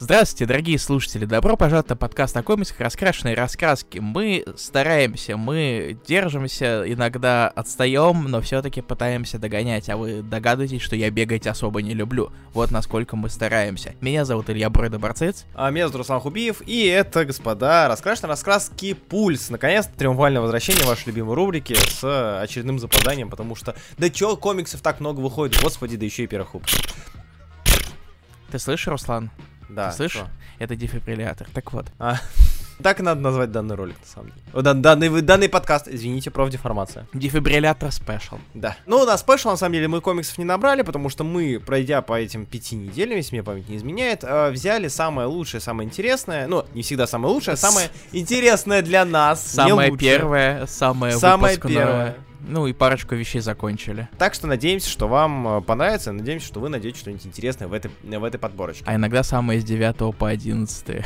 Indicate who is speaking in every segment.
Speaker 1: Здравствуйте, дорогие слушатели! Добро пожаловать на подкаст о комиксах «Раскрашенные раскраски». Мы стараемся, мы держимся, иногда отстаем, но все-таки пытаемся догонять. А вы догадываетесь, что я бегать особо не люблю. Вот насколько мы стараемся. Меня зовут Илья Бройда Борцец.
Speaker 2: А меня зовут Руслан Хубиев. И это, господа, «Раскрашенные раскраски Пульс». Наконец-то триумфальное возвращение вашей любимой рубрики с очередным запозданием, потому что... Да чё, комиксов так много выходит, господи, да еще и первых
Speaker 1: Ты слышишь, Руслан?
Speaker 2: Да.
Speaker 1: Ты слышишь? Что? Это дефибриллятор. Так вот. А,
Speaker 2: так надо назвать данный ролик, на самом деле. Дан, данный, данный подкаст, извините, профдеформация.
Speaker 1: Дефибриллятор special.
Speaker 2: Да. Ну, на special, на самом деле, мы комиксов не набрали, потому что мы, пройдя по этим пяти неделям, если мне память не изменяет, э, взяли самое лучшее, самое интересное, ну, не всегда самое лучшее, а самое интересное для нас.
Speaker 1: Самое первое, самое Самое первое. Ну и парочку вещей закончили.
Speaker 2: Так что надеемся, что вам э, понравится. Надеемся, что вы найдете что-нибудь интересное в этой, в этой подборочке.
Speaker 1: А иногда самое с 9 по 11.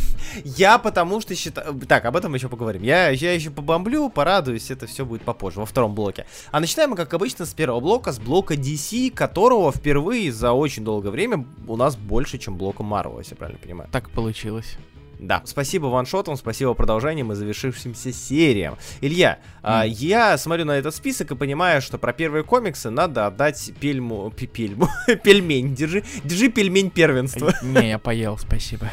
Speaker 2: Я потому что считаю... Так, об этом еще поговорим. Я, я еще побомблю, порадуюсь, это все будет попозже, во втором блоке. А начинаем мы, как обычно, с первого блока, с блока DC, которого впервые за очень долгое время у нас больше, чем блока Marvel, если я правильно понимаю.
Speaker 1: Так получилось.
Speaker 2: Да. Спасибо ваншотам, спасибо продолжениям и завершившимся сериям. Илья, mm. а, я смотрю на этот список и понимаю, что про первые комиксы надо отдать пельму... Пельму... Пельмень. Держи, держи пельмень первенства.
Speaker 1: Не, я поел, спасибо.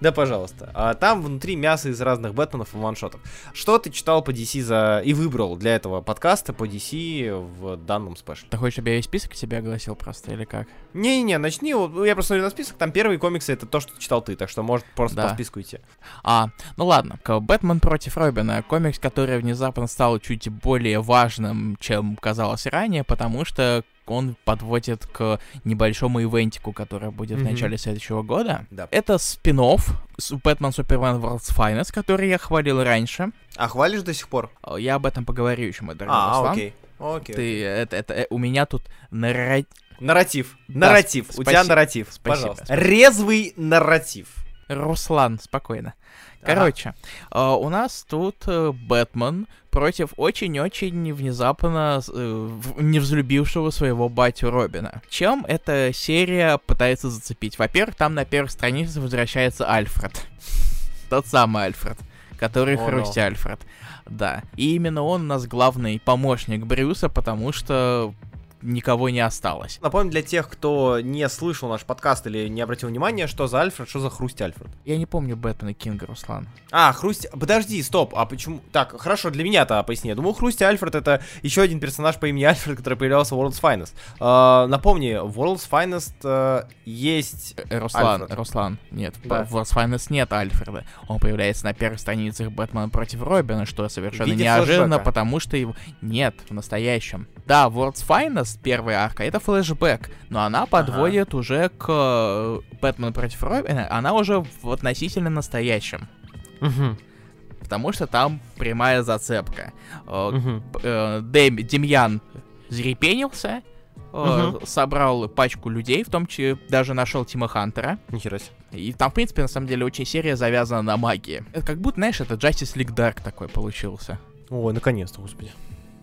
Speaker 2: Да, пожалуйста. А там внутри мясо из разных Бэтменов и ваншотов. Что ты читал по DC за... и выбрал для этого подкаста по DC в данном спешле?
Speaker 1: Ты хочешь, чтобы я весь список тебе огласил просто, или как?
Speaker 2: Не-не-не, начни. Вот, я просто смотрю на список, там первые комиксы это то, что читал ты, так что может просто да. по списку идти.
Speaker 1: А, ну ладно. Бэтмен против Робина. Комикс, который внезапно стал чуть более важным, чем казалось ранее, потому что он подводит к небольшому ивентику, который будет mm-hmm. в начале следующего года. Да. Это спин Бэтмен Супермен World's Finest, который я хвалил раньше.
Speaker 2: А хвалишь до сих пор?
Speaker 1: Я об этом поговорю еще, мой дорогой а, Руслан.
Speaker 2: окей. Окей,
Speaker 1: Ты, окей. Это, это, это, у меня тут нарра...
Speaker 2: Нарратив. Да, нарратив. У тебя нарратив. Спасибо. Пожалуйста. Спасибо. Резвый нарратив.
Speaker 1: Руслан, спокойно. Короче, ага. у нас тут uh, Бэтмен против очень-очень внезапно uh, не взлюбившего своего батю Робина. Чем эта серия пытается зацепить? Во-первых, там на первой странице возвращается Альфред. Тот самый Альфред, который oh, Хрусти no. Альфред. Да. И именно он у нас главный помощник Брюса, потому что никого не осталось.
Speaker 2: Напомню для тех, кто не слышал наш подкаст или не обратил внимания, что за Альфред, что за Хрусть Альфред.
Speaker 1: Я не помню Бэтмена Кинга, Руслан.
Speaker 2: А, Хрусть... Подожди, стоп, а почему... Так, хорошо, для меня-то поясни. Я думал, Хрусть Альфред это еще один персонаж по имени Альфред, который появлялся в World's Finest. Uh, напомни, в World's Finest uh, есть
Speaker 1: э, Руслан, Альфред. Руслан, нет, да. в World's Finest нет Альфреда. Он появляется на первых страницах Бэтмена против Робина, что совершенно неожиданно, флешбека. потому что его... Нет, в настоящем. Да, World's Finest, первая арка, это флешбэк, но она подводит ага. уже к э, Бэтмену против Робина, она уже в относительно настоящем. Угу. Потому что там прямая зацепка. Угу. Дэм, Демьян зрепенился, угу. собрал пачку людей, в том числе даже нашел Тима Хантера.
Speaker 2: Нихера себе.
Speaker 1: И там, в принципе, на самом деле, очень серия завязана на магии. Это как будто, знаешь, это Justice League Dark такой получился.
Speaker 2: Ой, наконец-то, господи.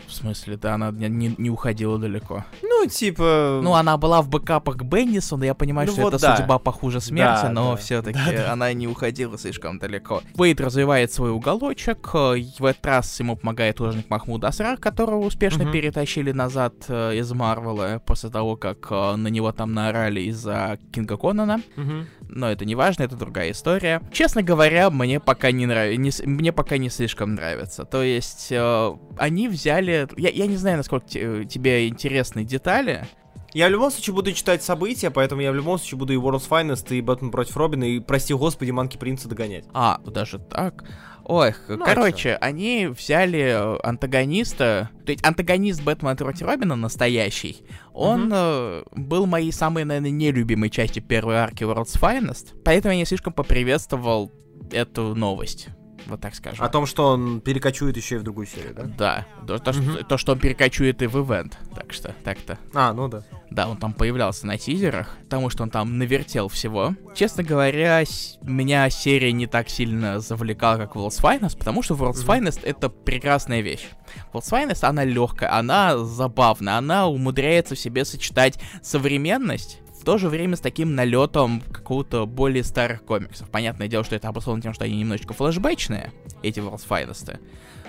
Speaker 1: В смысле, да, она не, не уходила далеко.
Speaker 2: Ну, типа...
Speaker 1: Ну, она была в бэкапах но я понимаю, ну, что вот это да. судьба похуже смерти, да, но да. все-таки да, да. она не уходила слишком далеко. Уэйд развивает свой уголочек, в этот раз ему помогает художник Махмуд Асрар, которого успешно угу. перетащили назад э, из Марвела после того, как э, на него там наорали из-за Кинга Конана. Угу. Но это не важно, это другая история. Честно говоря, мне пока не нравится, мне пока не слишком нравится. То есть э, они взяли я, я не знаю, насколько тебе интересны детали.
Speaker 2: Я в любом случае буду читать события, поэтому я в любом случае буду и World's Finest, и Бэтмен против Робина, и, прости господи, Манки Принца догонять.
Speaker 1: А, даже так? Ой, ну, короче, а они взяли э, антагониста, то есть антагонист Бэтмена против Робина настоящий, он угу. э, был моей самой, наверное, нелюбимой частью первой арки World's Finest, поэтому я не слишком поприветствовал эту новость вот так скажем.
Speaker 2: О том, что он перекочует еще и в другую серию, да?
Speaker 1: Да, то, то, что, то что он перекочует и в ивент, так что, так-то.
Speaker 2: А, ну да.
Speaker 1: Да, он там появлялся на тизерах, потому что он там навертел всего. Честно говоря, меня серия не так сильно завлекала, как World's Finest, потому что World's mm-hmm. Finest это прекрасная вещь. World's Finest, она легкая, она забавная, она умудряется в себе сочетать современность то же время с таким налетом какого-то более старых комиксов. Понятное дело, что это обусловлено тем, что они немножечко флешбэчные, эти World's Finest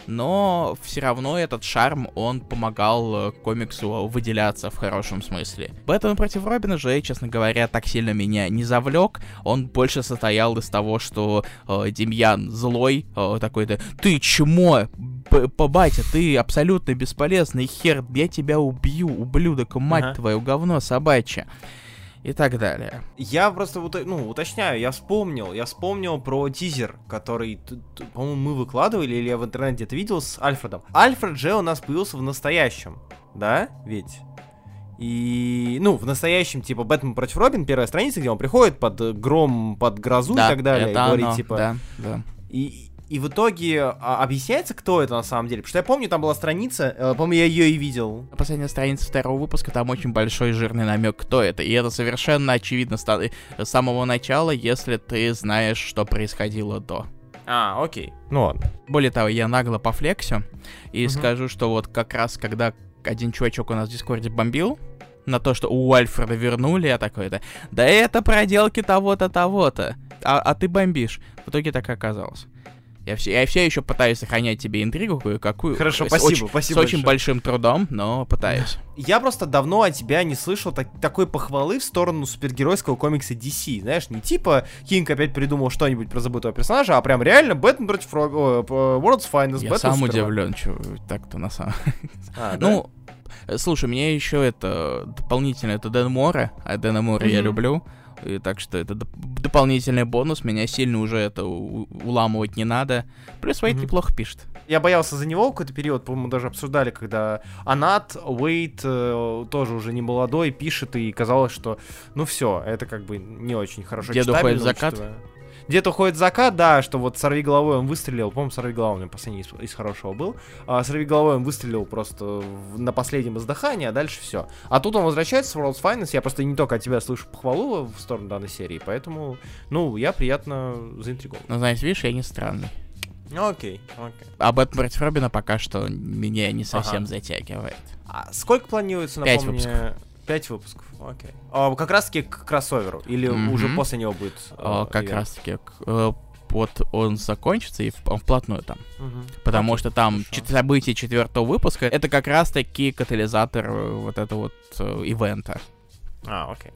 Speaker 1: но все равно этот шарм, он помогал э, комиксу выделяться в хорошем смысле. Бэтмен против Робина же, честно говоря, так сильно меня не завлек. Он больше состоял из того, что э, Демьян злой, э, такой-то, ты чмо, по батя, ты абсолютно бесполезный хер, я тебя убью, ублюдок, мать ага. твою, говно собачье и так далее.
Speaker 2: Я просто ну, уточняю, я вспомнил, я вспомнил про тизер, который, по-моему, мы выкладывали, или я в интернете где-то видел с Альфредом. Альфред же у нас появился в настоящем, да, ведь? И, ну, в настоящем, типа, Бэтмен против Робин, первая страница, где он приходит под гром, под грозу да, и так далее, и говорит, оно, типа... Да, да. И, и в итоге а, объясняется, кто это на самом деле. Потому что я помню, там была страница, э, по-моему, я ее и видел.
Speaker 1: Последняя страница второго выпуска, там очень большой жирный намек, кто это. И это совершенно очевидно с самого начала, если ты знаешь, что происходило до.
Speaker 2: А, окей. Ну ладно.
Speaker 1: Более того, я нагло пофлексю и угу. скажу, что вот как раз когда один чувачок у нас в Дискорде бомбил, на то, что у Альфреда вернули, я такой-то, да это проделки того-то, того-то, а, а ты бомбишь. В итоге так и оказалось. Я все, я все еще пытаюсь сохранять тебе интригу кое-какую.
Speaker 2: Хорошо, спасибо,
Speaker 1: очень,
Speaker 2: спасибо.
Speaker 1: С очень большим трудом, но пытаюсь.
Speaker 2: Я просто давно от тебя не слышал так, такой похвалы в сторону супергеройского комикса DC. Знаешь, не типа Кинг опять придумал что-нибудь про забытого персонажа, а прям реально Бэтмен против Рог... World's Finest.
Speaker 1: Я Batman сам Superman. удивлен, что так-то на самом а, Ну, слушай, мне еще это дополнительно это Дэн Мора, а Дэна Мора mm-hmm. я люблю. И так что это доп- дополнительный бонус, меня сильно уже это уламывать не надо. Плюс Вейт mm-hmm. неплохо пишет.
Speaker 2: Я боялся за него какой-то период, по-моему, даже обсуждали, когда Анат, Уэйт э, тоже уже не молодой, пишет, и казалось, что ну все, это как бы не очень хорошо
Speaker 1: Дед уходит в закат? Учитывая
Speaker 2: где-то уходит закат, да, что вот сорви головой он выстрелил, по-моему, сорви головой у меня последний из, из хорошего был, а, сорви головой он выстрелил просто в, на последнем издыхании, а дальше все. А тут он возвращается в World's Finest, я просто не только от тебя слышу похвалу в сторону данной серии, поэтому, ну, я приятно заинтригован.
Speaker 1: Ну, знаешь, видишь, я не странный.
Speaker 2: Окей, окей.
Speaker 1: А Бэтмен против Робина пока что меня не совсем ага. затягивает.
Speaker 2: А сколько планируется,
Speaker 1: напомни... Пять выпусков.
Speaker 2: Пять выпусков, окей. А, как раз таки к кроссоверу, или mm-hmm. уже после него будет?
Speaker 1: А, э, как раз таки э, вот он закончится и он вплотную там. Угу. Потому okay, что там хорошо. события четвертого выпуска это как раз таки катализатор э, вот этого вот э, ивента.
Speaker 2: А, окей.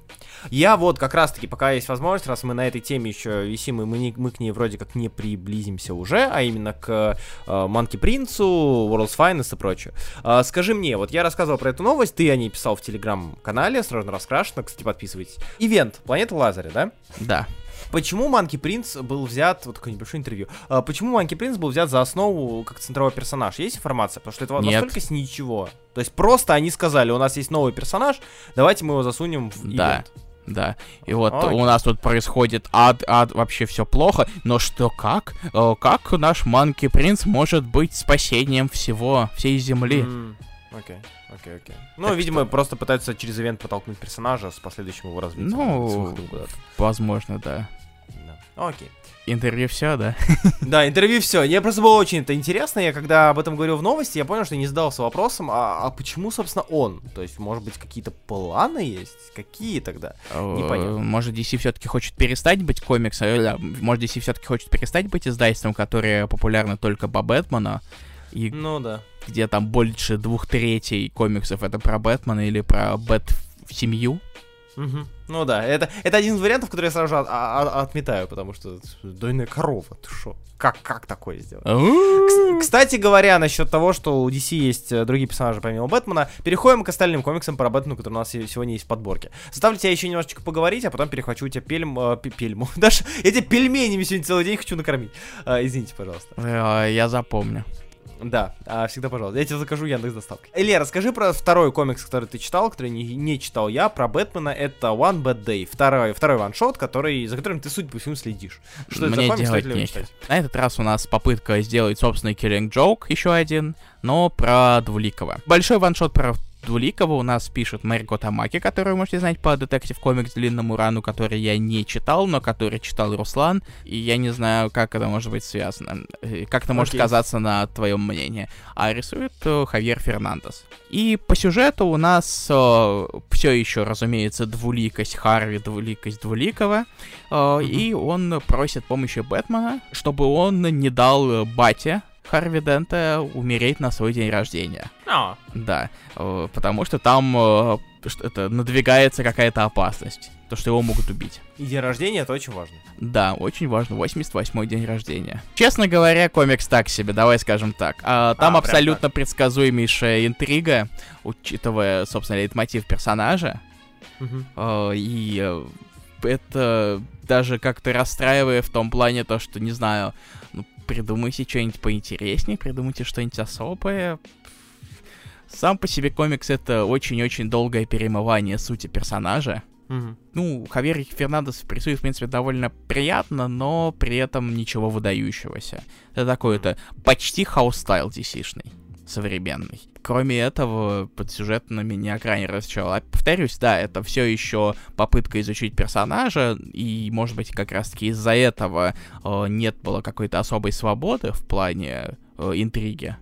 Speaker 2: Я вот как раз-таки, пока есть возможность, раз мы на этой теме еще висим, и мы, не, мы к ней вроде как не приблизимся уже, а именно к э, Monkey Prince, World's Finest и прочее. Э, скажи мне, вот я рассказывал про эту новость, ты о ней писал в телеграм-канале, сразу раскрашено, кстати, подписывайтесь. Ивент, Планета Лазаря, да?
Speaker 1: Да.
Speaker 2: Почему Манки Принц был взят, вот такое небольшое интервью, а, почему Манки Принц был взят за основу как центровой персонаж? Есть информация? Потому что это Нет. настолько с ничего. То есть просто они сказали, у нас есть новый персонаж, давайте мы его засунем в
Speaker 1: да. ивент. Да, и вот Ой. у нас тут происходит ад, ад, вообще все плохо, но что, как? Э, как наш Манки Принц может быть спасением всего, всей Земли?
Speaker 2: Окей, окей, окей. Ну, так видимо, что... просто пытаются через ивент подтолкнуть персонажа с последующим его развитием.
Speaker 1: Ну, возможно, да.
Speaker 2: Да. Окей.
Speaker 1: Интервью все, да?
Speaker 2: Да, интервью все. Мне просто было очень это интересно. Я когда об этом говорил в новости, я понял, что не задался вопросом, а, а почему, собственно, он? То есть, может быть, какие-то планы есть? Какие тогда?
Speaker 1: Э, Непонятно. Может, DC все-таки хочет перестать быть комиксом? Э, может, DC все-таки хочет перестать быть издательством, которое популярно только по Бэтмену?
Speaker 2: И ну да.
Speaker 1: Где там больше двух третей комиксов это про Бэтмена или про Бэт в семью?
Speaker 2: Угу. Ну да, это, это один из вариантов, который я сразу же от, от, отметаю, потому что дойная корова, ты шо? Как, как такое сделать? Кстати говоря, насчет того, что у DC есть э, другие персонажи помимо Бэтмена, переходим к остальным комиксам про Бэтмена, которые у нас сегодня есть в подборке. Заставлю тебя еще немножечко поговорить, а потом перехвачу у тебя пельм, э, пельму. Даже тебе пельменями сегодня целый день хочу накормить. Э, извините, пожалуйста.
Speaker 1: Э, я запомню.
Speaker 2: Да, а, всегда пожалуйста. Я тебе закажу Яндекс доставкой. Илья, расскажи про второй комикс, который ты читал, который не, не читал я, про Бэтмена. Это One Bad Day. Второй, второй ваншот, который, за которым ты, судя по всему, следишь.
Speaker 1: Что Мне это за комикс, делать нечего. На этот раз у нас попытка сделать собственный Killing Joke, еще один, но про Двуликого. Большой ваншот про Двуликова у нас пишет Мэрико Тамаки, которую вы можете знать по Детектив Комикс Длинному Рану, который я не читал, но который читал Руслан, и я не знаю, как это может быть связано, э, как это может okay. сказаться на твоем мнении. А рисует э, Хавьер Фернандес. И по сюжету у нас э, все еще, разумеется, двуликость Харви, двуликость Двуликова, э, mm-hmm. и он просит помощи Бэтмена, чтобы он не дал бате Харви Дента умереть на свой день рождения.
Speaker 2: Oh.
Speaker 1: Да, э, потому что там э, это, надвигается какая-то опасность, то, что его могут убить.
Speaker 2: И день рождения это очень важно.
Speaker 1: Да, очень важно, 88-й день рождения. Честно говоря, комикс так себе, давай скажем так. А, там а, абсолютно так. предсказуемейшая интрига, учитывая, собственно, лейтмотив персонажа.
Speaker 2: Угу.
Speaker 1: И это даже как-то расстраивая в том плане то, что, не знаю, придумайте что-нибудь поинтереснее, придумайте что-нибудь особое. Сам по себе комикс это очень-очень долгое перемывание сути персонажа.
Speaker 2: Угу.
Speaker 1: Ну, Хавьер Фернандес рисует, в принципе, довольно приятно, но при этом ничего выдающегося. Это такой-то почти house style DC-шный современный. Кроме этого, под сюжет на меня крайне разочаровал. А, повторюсь, да, это все еще попытка изучить персонажа, и, может быть, как раз-таки из-за этого э, нет было какой-то особой свободы в плане э, интриги.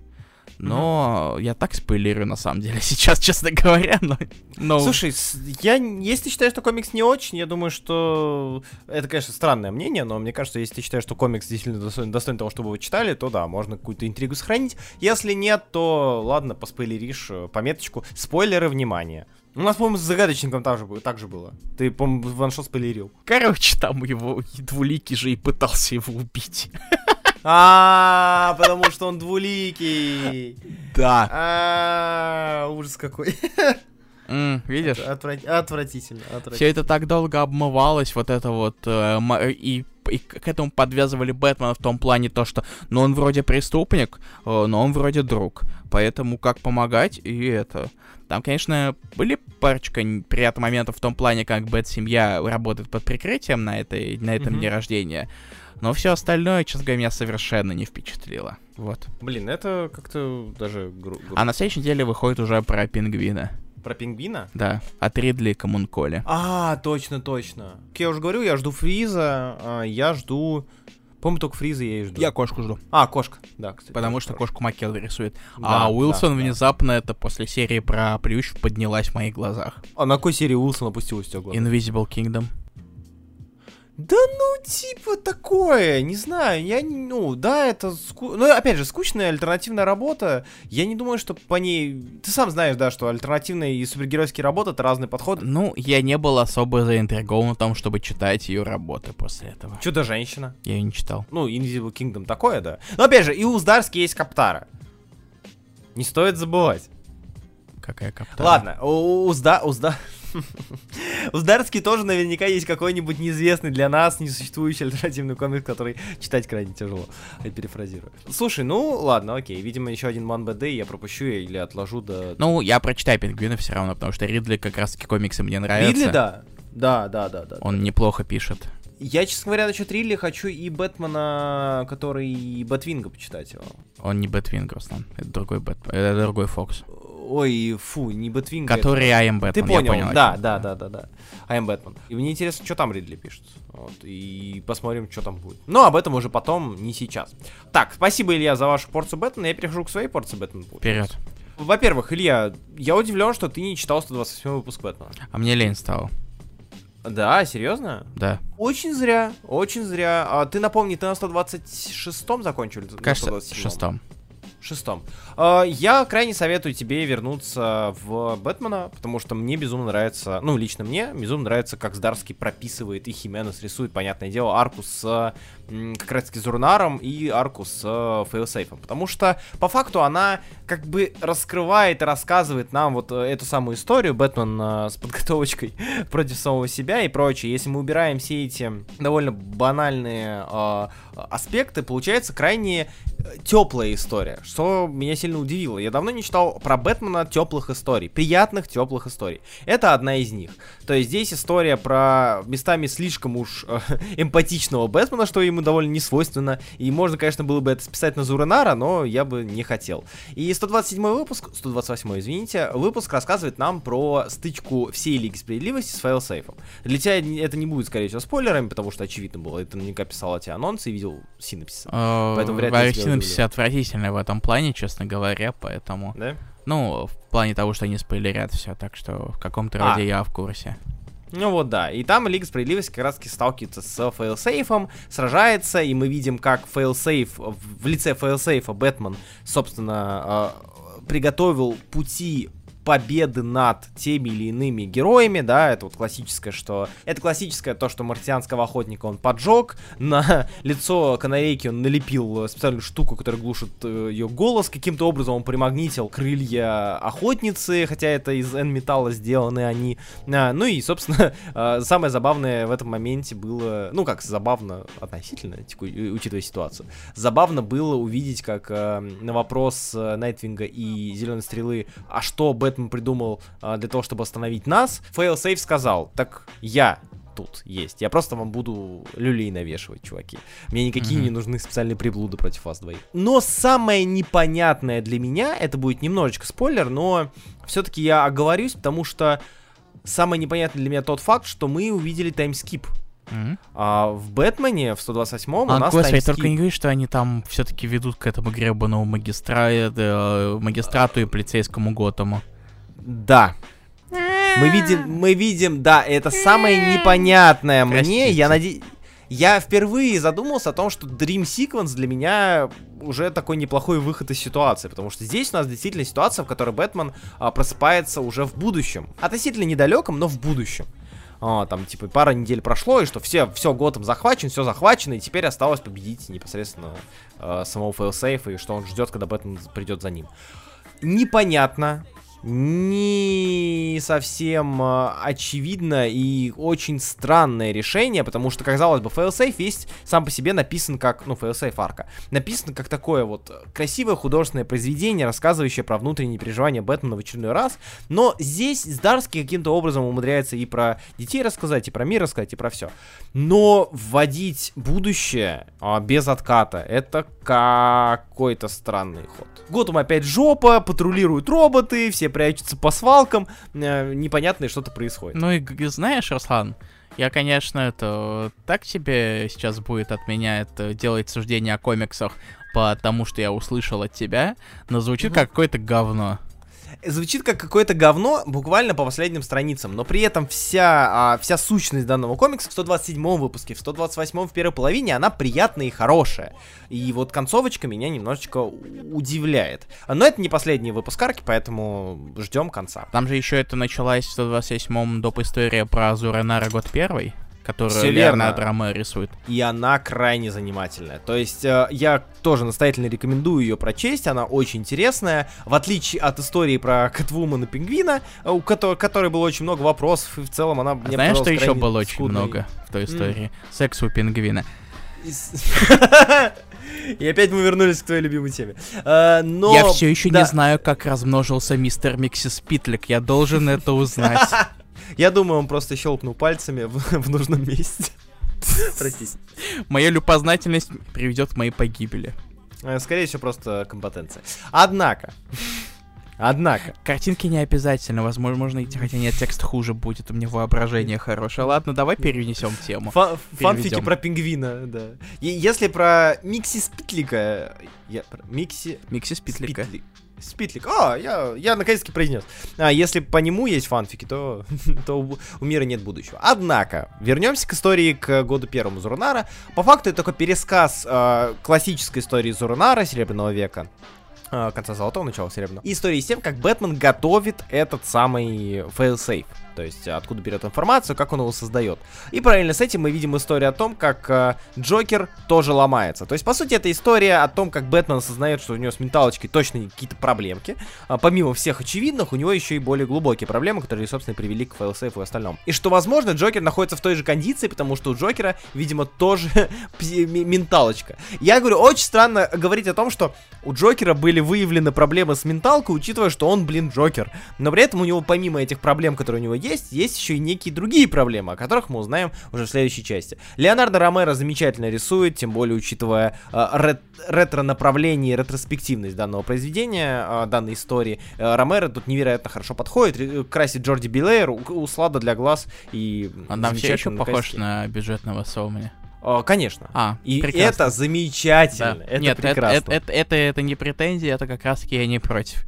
Speaker 1: Но mm-hmm. я так спойлерю на самом деле сейчас, честно говоря. Но, но...
Speaker 2: Слушай, я, если ты считаешь, что комикс не очень, я думаю, что это, конечно, странное мнение, но мне кажется, если ты считаешь, что комикс действительно достоин, достоин того, чтобы вы читали, то да, можно какую-то интригу сохранить. Если нет, то ладно, поспойлеришь э, пометочку. Спойлеры, внимание. У нас, по-моему, с загадочником так же, так же было. Ты, по-моему, ваншот спойлерил.
Speaker 1: Короче, там его двуликий же и пытался его убить.
Speaker 2: А, потому что он двуликий.
Speaker 1: Да.
Speaker 2: А, ужас какой.
Speaker 1: видишь?
Speaker 2: отвратительно,
Speaker 1: Все это так долго обмывалось, вот это вот, э, и и к этому подвязывали Бэтмена в том плане то, что, ну, он вроде преступник, э, но он вроде друг. Поэтому как помогать, и это... Там, конечно, были парочка приятных моментов в том плане, как Бэт-семья работает под прикрытием на, этой, на этом mm-hmm. дне рождения. Но все остальное, честно говоря, меня совершенно не впечатлило. Вот.
Speaker 2: Блин, это как-то даже... Гру-
Speaker 1: гру- а на следующей неделе выходит уже про пингвина.
Speaker 2: Про пингвина?
Speaker 1: Да, от Ридли Коммунколи.
Speaker 2: А, точно, точно. Как я уже говорю, я жду Фриза, а я жду... Помню, только Фриза я и жду.
Speaker 1: Я кошку жду.
Speaker 2: А, кошка, да,
Speaker 1: кстати. Потому что кошку Макел рисует. Да, а Уилсон да, внезапно, да. это после серии про Плющ, поднялась в моих глазах.
Speaker 2: А на какой серии Уилсон опустилась у тебя глаза?
Speaker 1: Invisible Kingdom.
Speaker 2: Да ну, типа, такое, не знаю, я, ну, да, это, ску... ну, опять же, скучная альтернативная работа, я не думаю, что по ней, ты сам знаешь, да, что альтернативная и супергеройские работы — это разные подходы.
Speaker 1: Ну, я не был особо заинтригован в том, чтобы читать ее работы после этого.
Speaker 2: Чудо-женщина.
Speaker 1: Я ее не читал.
Speaker 2: Ну, Invisible Kingdom такое, да. Но, опять же, и у Здарски есть Каптара. Не стоит забывать.
Speaker 1: Какая Каптара?
Speaker 2: Ладно, у, у, Зда... у, Зда... У Здарски тоже наверняка есть какой-нибудь неизвестный для нас несуществующий альтернативный комикс, который читать крайне тяжело. Я перефразирую. Слушай, ну ладно, окей. Видимо, еще один One Bad Day я пропущу или отложу до...
Speaker 1: Ну, я прочитаю Пингвина все равно, потому что Ридли как раз-таки комиксы мне нравятся.
Speaker 2: Ридли, да. Да, да, да, да.
Speaker 1: Он неплохо пишет.
Speaker 2: Я, честно говоря, насчет Ридли хочу и Бэтмена, который Бэтвинга почитать его.
Speaker 1: Он не Бэтвинг, Руслан. Это другой Бэт... Это другой Фокс.
Speaker 2: Ой, фу, не Бэтвинг.
Speaker 1: Который I am Batman.
Speaker 2: Ты понял, понял да, да, да, да, да. I am Batman. И мне интересно, что там Ридли пишет. Вот, и посмотрим, что там будет. Но об этом уже потом, не сейчас. Так, спасибо, Илья, за вашу порцию Бэтмена. Я перехожу к своей порции Бэтмена.
Speaker 1: Вперед.
Speaker 2: Во-первых, Илья, я удивлен, что ты не читал 128 выпуск Бэтмена.
Speaker 1: А мне лень стало.
Speaker 2: Да, серьезно?
Speaker 1: Да.
Speaker 2: Очень зря, очень зря. А ты напомни, ты на 126-м закончил?
Speaker 1: Кажется, 126
Speaker 2: шестом. А, я крайне советую тебе вернуться в Бэтмена, потому что мне безумно нравится, ну, лично мне безумно нравится, как Здарский прописывает и Хименес рисует, понятное дело, арку с как раз таки Зурнаром и арку с Фейлсейфом. Потому что, по факту, она как бы раскрывает и рассказывает нам вот э, эту самую историю, Бэтмен э, с подготовочкой против самого себя и прочее. Если мы убираем все эти довольно банальные э, аспекты, получается крайне теплая история, что меня сильно удивило. Я давно не читал про Бэтмена теплых историй, приятных теплых историй. Это одна из них. То есть здесь история про местами слишком уж э, эмпатичного Бэтмена, что ему довольно не свойственно. И можно, конечно, было бы это списать на Зуранара, но я бы не хотел. И 127 выпуск, 128, извините, выпуск рассказывает нам про стычку всей Лиги Справедливости с файлсейфом. Для тебя это не будет, скорее всего, спойлерами, потому что очевидно было. Это наверняка писал эти анонсы и видел синопсисы.
Speaker 1: Поэтому вряд ли синопсисы отвратительные в этом плане, честно говоря, поэтому...
Speaker 2: Да?
Speaker 1: Ну, в плане того, что они спойлерят все, так что в каком-то роде а. я в курсе.
Speaker 2: Ну вот да, и там Лига Справедливости как раз таки сталкивается с фейлсейфом, сражается, и мы видим, как фейлсейф, в лице фейлсейфа Бэтмен, собственно, э, приготовил пути победы над теми или иными героями, да, это вот классическое, что... Это классическое то, что марсианского охотника он поджег, на лицо канарейки он налепил специальную штуку, которая глушит э, ее голос, каким-то образом он примагнитил крылья охотницы, хотя это из N-металла сделаны они. А, ну и, собственно, э, самое забавное в этом моменте было, ну как забавно относительно, учитывая ситуацию, забавно было увидеть, как э, на вопрос э, Найтвинга и Зеленой Стрелы, а что Бэтмен Бэтмен придумал а, для того, чтобы остановить нас, Failsafe сказал, так я тут есть. Я просто вам буду люлей навешивать, чуваки. Мне никакие mm-hmm. не нужны специальные приблуды против вас двоих. Но самое непонятное для меня, это будет немножечко спойлер, но все-таки я оговорюсь, потому что самое непонятное для меня тот факт, что мы увидели таймскип. Mm-hmm. А в Бэтмене, в 128-м, а, у нас
Speaker 1: господи, только не говори, что они там все-таки ведут к этому гребаному магистра... э, магистрату и полицейскому Готому.
Speaker 2: Да. Мы видим, мы видим, да, это самое непонятное мне. Я надеюсь... Я впервые задумался о том, что Dream Sequence для меня уже такой неплохой выход из ситуации, потому что здесь у нас действительно ситуация, в которой Бэтмен а, просыпается уже в будущем. Относительно недалеком, но в будущем. А, там, типа, пара недель прошло, и что все, все Готэм захвачен, все захвачено, и теперь осталось победить непосредственно э, самого фейлсейфа, и что он ждет, когда Бэтмен придет за ним. Непонятно, не совсем э, очевидно и очень странное решение, потому что, казалось бы, failsafe есть сам по себе написан как, ну, failsafe арка, написан как такое вот красивое художественное произведение, рассказывающее про внутренние переживания Бэтмена в очередной раз, но здесь Здарский каким-то образом умудряется и про детей рассказать, и про мир рассказать, и про все. Но вводить будущее а, без отката, это какой-то странный ход. Готэм опять жопа, патрулируют роботы, все прячутся по свалкам, э, непонятно что-то происходит.
Speaker 1: Ну и знаешь, Руслан, я, конечно, это так тебе сейчас будет от меня это делать суждение о комиксах по тому, что я услышал от тебя, но звучит mm-hmm. как какое-то говно
Speaker 2: звучит как какое-то говно буквально по последним страницам, но при этом вся, а, вся сущность данного комикса в 127 выпуске, в 128 в первой половине, она приятная и хорошая. И вот концовочка меня немножечко удивляет. Но это не последний выпуск арки, поэтому ждем конца.
Speaker 1: Там же еще это началась в 127-м доп. история про Зуренара год первый которую
Speaker 2: Все
Speaker 1: верно драма рисует.
Speaker 2: И она крайне занимательная. То есть э, я тоже настоятельно рекомендую ее прочесть, она очень интересная. В отличие от истории про Кэтвумен и Пингвина, э, у которой, которой было очень много вопросов, и в целом она
Speaker 1: мне Знаешь, что еще было очень много в той истории? Mm. Секс у Пингвина.
Speaker 2: И опять мы вернулись к твоей любимой теме. А, но...
Speaker 1: Я все еще да. не знаю, как размножился мистер Миксис Питлик. Я должен это узнать.
Speaker 2: Я думаю, он просто щелкнул пальцами в, в нужном месте.
Speaker 1: Моя любознательность приведет к моей погибели.
Speaker 2: Э, скорее всего, просто компетенция. Однако, Однако.
Speaker 1: Картинки не обязательно, возможно, хотя нет, текст хуже будет, у меня воображение хорошее. Ладно, давай перенесем тему.
Speaker 2: Фа фанфики про пингвина, да. И если про Микси Спитлика... Я... Микси...
Speaker 1: Микси Спитлика.
Speaker 2: Спитли... Спитлик. А, я, я наконец-таки произнес. А, если по нему есть фанфики, то, то у, у мира нет будущего. Однако, вернемся к истории к году первому Зур-Эн-Арра. По факту это такой пересказ э, классической истории Зур-Эн-Арра Серебряного века. э, конца золотого, начала серебряного. И история с тем, как Бэтмен готовит этот самый фейл-сейф то есть откуда берет информацию, как он его создает. И параллельно с этим мы видим историю о том, как э, Джокер тоже ломается. То есть, по сути, это история о том, как Бэтмен осознает, что у него с менталочкой точно какие-то проблемки. А, помимо всех очевидных, у него еще и более глубокие проблемы, которые, собственно, привели к фейлсейфу и остальном. И что, возможно, Джокер находится в той же кондиции, потому что у Джокера, видимо, тоже менталочка. Я говорю, очень странно говорить о том, что у Джокера были выявлены проблемы с менталкой, учитывая, что он, блин, Джокер. Но при этом у него, помимо этих проблем, которые у него есть, есть, есть еще и некие другие проблемы, о которых мы узнаем уже в следующей части. Леонардо Ромеро замечательно рисует, тем более учитывая э, рет ретро-направление и ретроспективность данного произведения, э, данной истории. Э, Ромеро тут невероятно хорошо подходит, красит Джорди Билейр, услада для глаз и...
Speaker 1: Он там все еще похож на бюджетного Соумани.
Speaker 2: О, конечно.
Speaker 1: А,
Speaker 2: и прекрасно. это замечательно. Да. Это
Speaker 1: Нет,
Speaker 2: прекрасно.
Speaker 1: Это, это, это, это не претензия, это как раз я не против.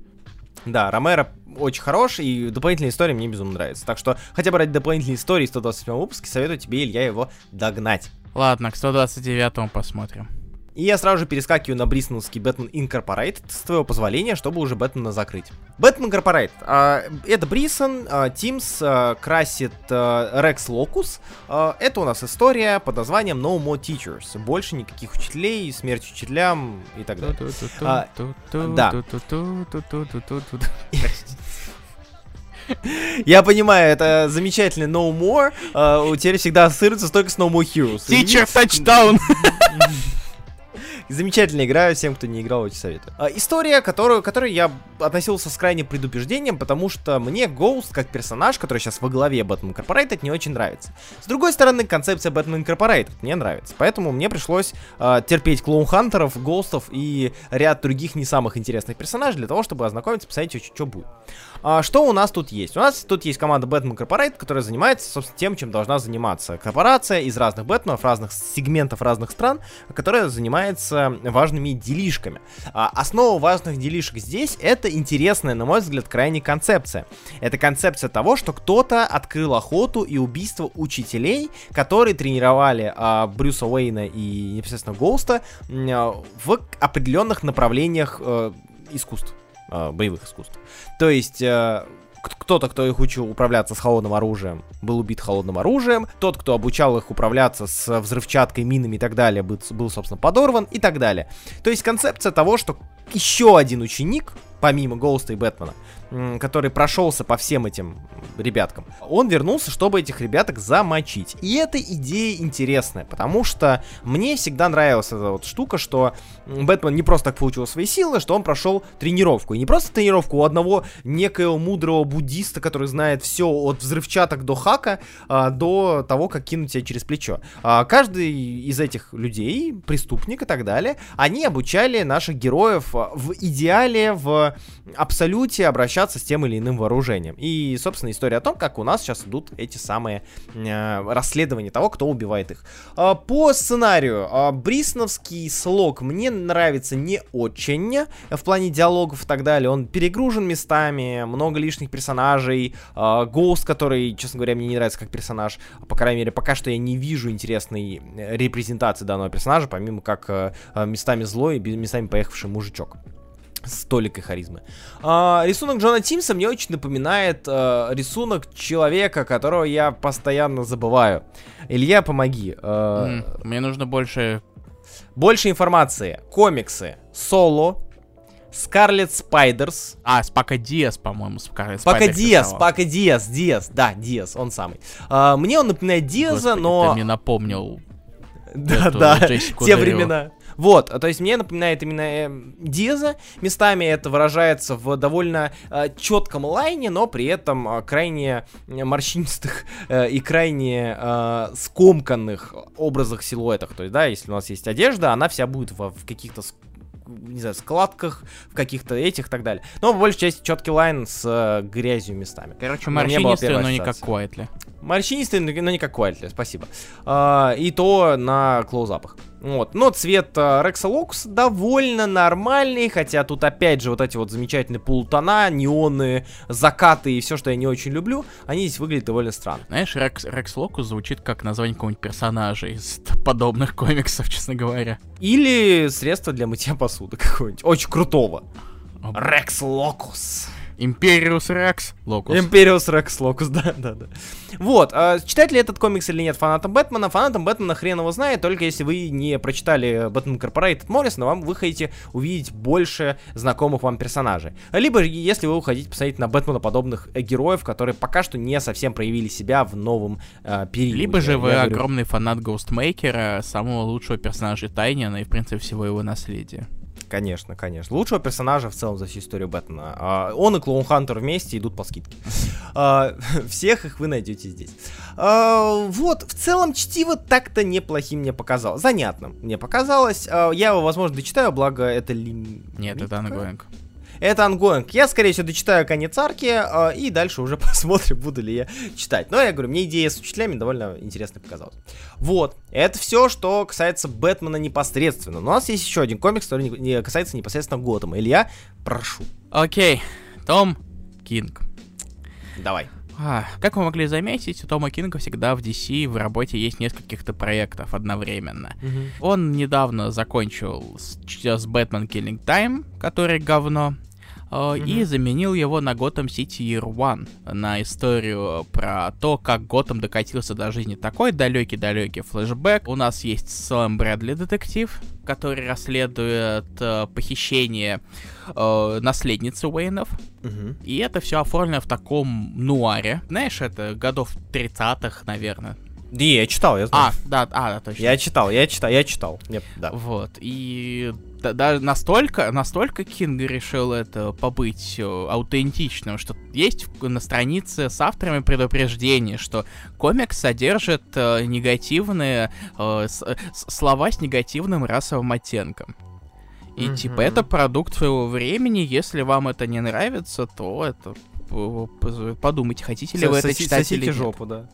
Speaker 2: Да, Ромеро очень хорош, и дополнительная история мне безумно нравится. Так что хотя бы ради дополнительной истории 127 выпуске советую тебе, Илья, его догнать.
Speaker 1: Ладно, к 129 посмотрим.
Speaker 2: И я сразу же перескакиваю на брисновский Batman Incorporated с твоего позволения, чтобы уже Бэтмена закрыть. Batman Incorporated. А, это Брисон, а, Тимс а, красит а, Рекс Локус. А, это у нас история под названием No More Teachers. Больше никаких учителей, смерть учителям и так далее. А, да. Я понимаю, это замечательный No More. Uh, у тебя всегда ассоциируется только с No More Heroes.
Speaker 1: Teacher Touchdown!
Speaker 2: Замечательная игра, всем, кто не играл, очень советую. А, история, которую, которой я относился с крайним предупреждением, потому что мне Ghost, как персонаж, который сейчас во главе Batman Incorporated, не очень нравится. С другой стороны, концепция Batman Incorporated мне нравится, поэтому мне пришлось э, терпеть клоун-хантеров, Гостов и ряд других не самых интересных персонажей для того, чтобы ознакомиться, посмотреть, что будет. А, что у нас тут есть? У нас тут есть команда Batman Corporate, которая занимается, собственно, тем, чем должна заниматься корпорация из разных Бэтменов, разных сегментов, разных стран, которая занимается важными делишками. А, основа важных делишек здесь это интересная, на мой взгляд, крайне концепция. Это концепция того, что кто-то открыл охоту и убийство учителей, которые тренировали а, Брюса Уэйна и непосредственно Гоуста а, в определенных направлениях а, искусств э, боевых искусств. То есть э, кто-то, кто их учил управляться с холодным оружием, был убит холодным оружием. Тот, кто обучал их управляться с взрывчаткой, минами и так далее, был, был собственно, подорван и так далее. То есть концепция того, что еще один ученик, помимо Гоуста и Бэтмена, который прошелся по всем этим ребяткам, он вернулся, чтобы этих ребяток замочить. И эта идея интересная, потому что мне всегда нравилась эта вот штука, что Бэтмен не просто так получил свои силы, что он прошел тренировку. И не просто тренировку у одного некоего мудрого буддиста, который знает все от взрывчаток до хака, а, до того, как кинуть тебя через плечо. А, каждый из этих людей, преступник и так далее, они обучали наших героев в идеале, в абсолюте обращаться с тем или иным вооружением. И, собственно, история о том, как у нас сейчас идут эти самые э, расследования того, кто убивает их. Э, по сценарию, э, Брисновский слог мне нравится не очень в плане диалогов и так далее. Он перегружен местами, много лишних персонажей. Э, который, честно говоря, мне не нравится как персонаж. По крайней мере, пока что я не вижу интересной репрезентации данного персонажа, помимо как э, местами злой и местами поехавший мужичок с толикой харизмы. А, рисунок Джона Тимса мне очень напоминает а, рисунок человека, которого я постоянно забываю. Илья, помоги. А,
Speaker 1: mm, мне нужно больше...
Speaker 2: Больше информации. Комиксы. Соло. Скарлет Спайдерс.
Speaker 1: А, Спака Диас, по-моему, Скарлет
Speaker 2: Спака Диас, Спака Диас, Диас, да, Диас, он самый. А, мне он напоминает Диаза, Господи, но...
Speaker 1: ты мне напомнил
Speaker 2: да, да, те времена. Вот, то есть мне напоминает именно э, Диза. Местами это выражается в довольно э, четком лайне, но при этом э, крайне морщинистых э, и крайне э, скомканных образах, силуэтах. То есть, да, если у нас есть одежда, она вся будет в, в каких-то не знаю, складках, в каких-то этих и так далее. Но в большей части четкий line с э, грязью местами.
Speaker 1: Короче, морщинистый, но не как Куайтли.
Speaker 2: Морщинистый, но не как Куайтли, спасибо. А, и то на close-up ах. Вот. Но цвет э, Локус довольно нормальный, хотя тут опять же вот эти вот замечательные полутона, неоны, закаты и все, что я не очень люблю, они здесь выглядят довольно странно.
Speaker 1: Знаешь, Рекс, Рекс Локус звучит как название какого-нибудь персонажа из подобных комиксов, честно говоря.
Speaker 2: Или средство для мытья посуды какое-нибудь, очень крутого. Рекс Локус.
Speaker 1: Империус Рекс
Speaker 2: Локус. Империус Рекс Локус, да, да, да. Вот, а, читать ли этот комикс или нет фанатам Бэтмена? Фанатам Бэтмена хрен его знает, только если вы не прочитали Бэтмен Корпорейт Моррисона, вам вы хотите увидеть больше знакомых вам персонажей. Либо, если вы хотите посмотреть на Бэтмена подобных э, героев, которые пока что не совсем проявили себя в новом э, периоде.
Speaker 1: Либо же вы говорю... огромный фанат Гостмейкера, самого лучшего персонажа Тайниона и, в принципе, всего его наследия.
Speaker 2: Конечно, конечно. Лучшего персонажа в целом за всю историю Бэтмена. А, он и Клоун Хантер вместе идут по скидке. А, всех их вы найдете здесь. А, вот, в целом чтиво так-то неплохим мне показалось. Занятным мне показалось. А, я его, возможно, дочитаю, благо это ли...
Speaker 1: Нет, это ongoing.
Speaker 2: Это ongoing. Я, скорее всего, дочитаю конец арки, э, и дальше уже посмотрим, буду ли я читать. Но я говорю, мне идея с учителями довольно интересной показалась. Вот. Это все, что касается Бэтмена непосредственно. Но у нас есть еще один комикс, который не, не касается непосредственно Готэма. Илья, прошу.
Speaker 1: Окей. Том Кинг.
Speaker 2: Давай.
Speaker 1: А, как вы могли заметить, у Тома Кинга всегда в DC в работе есть нескольких-то проектов одновременно. Угу. Он недавно закончил с, с Batman Killing Time, который говно mm-hmm. и заменил его на Gotham City Year One, на историю про то, как Готэм докатился до жизни. Такой далекий-далекий флешбэк. У нас есть Сэм Брэдли детектив, который расследует э, похищение э, наследницы Уэйнов. Угу. И это все оформлено в таком нуаре. Знаешь, это годов 30-х, наверное.
Speaker 2: Не, я читал, я знаю.
Speaker 1: А, да, а, да, точно.
Speaker 2: Я читал, я читал, я читал. Нет, да.
Speaker 1: Вот, и да, да, настолько, настолько Кинг решил это побыть э, аутентичным, что есть на странице с авторами предупреждение, что комикс содержит э, негативные э, с, слова с негативным расовым оттенком. И mm-hmm. типа это продукт своего времени, если вам это не нравится, то это подумайте, хотите ли вы это читать или нет.
Speaker 2: жопу, да.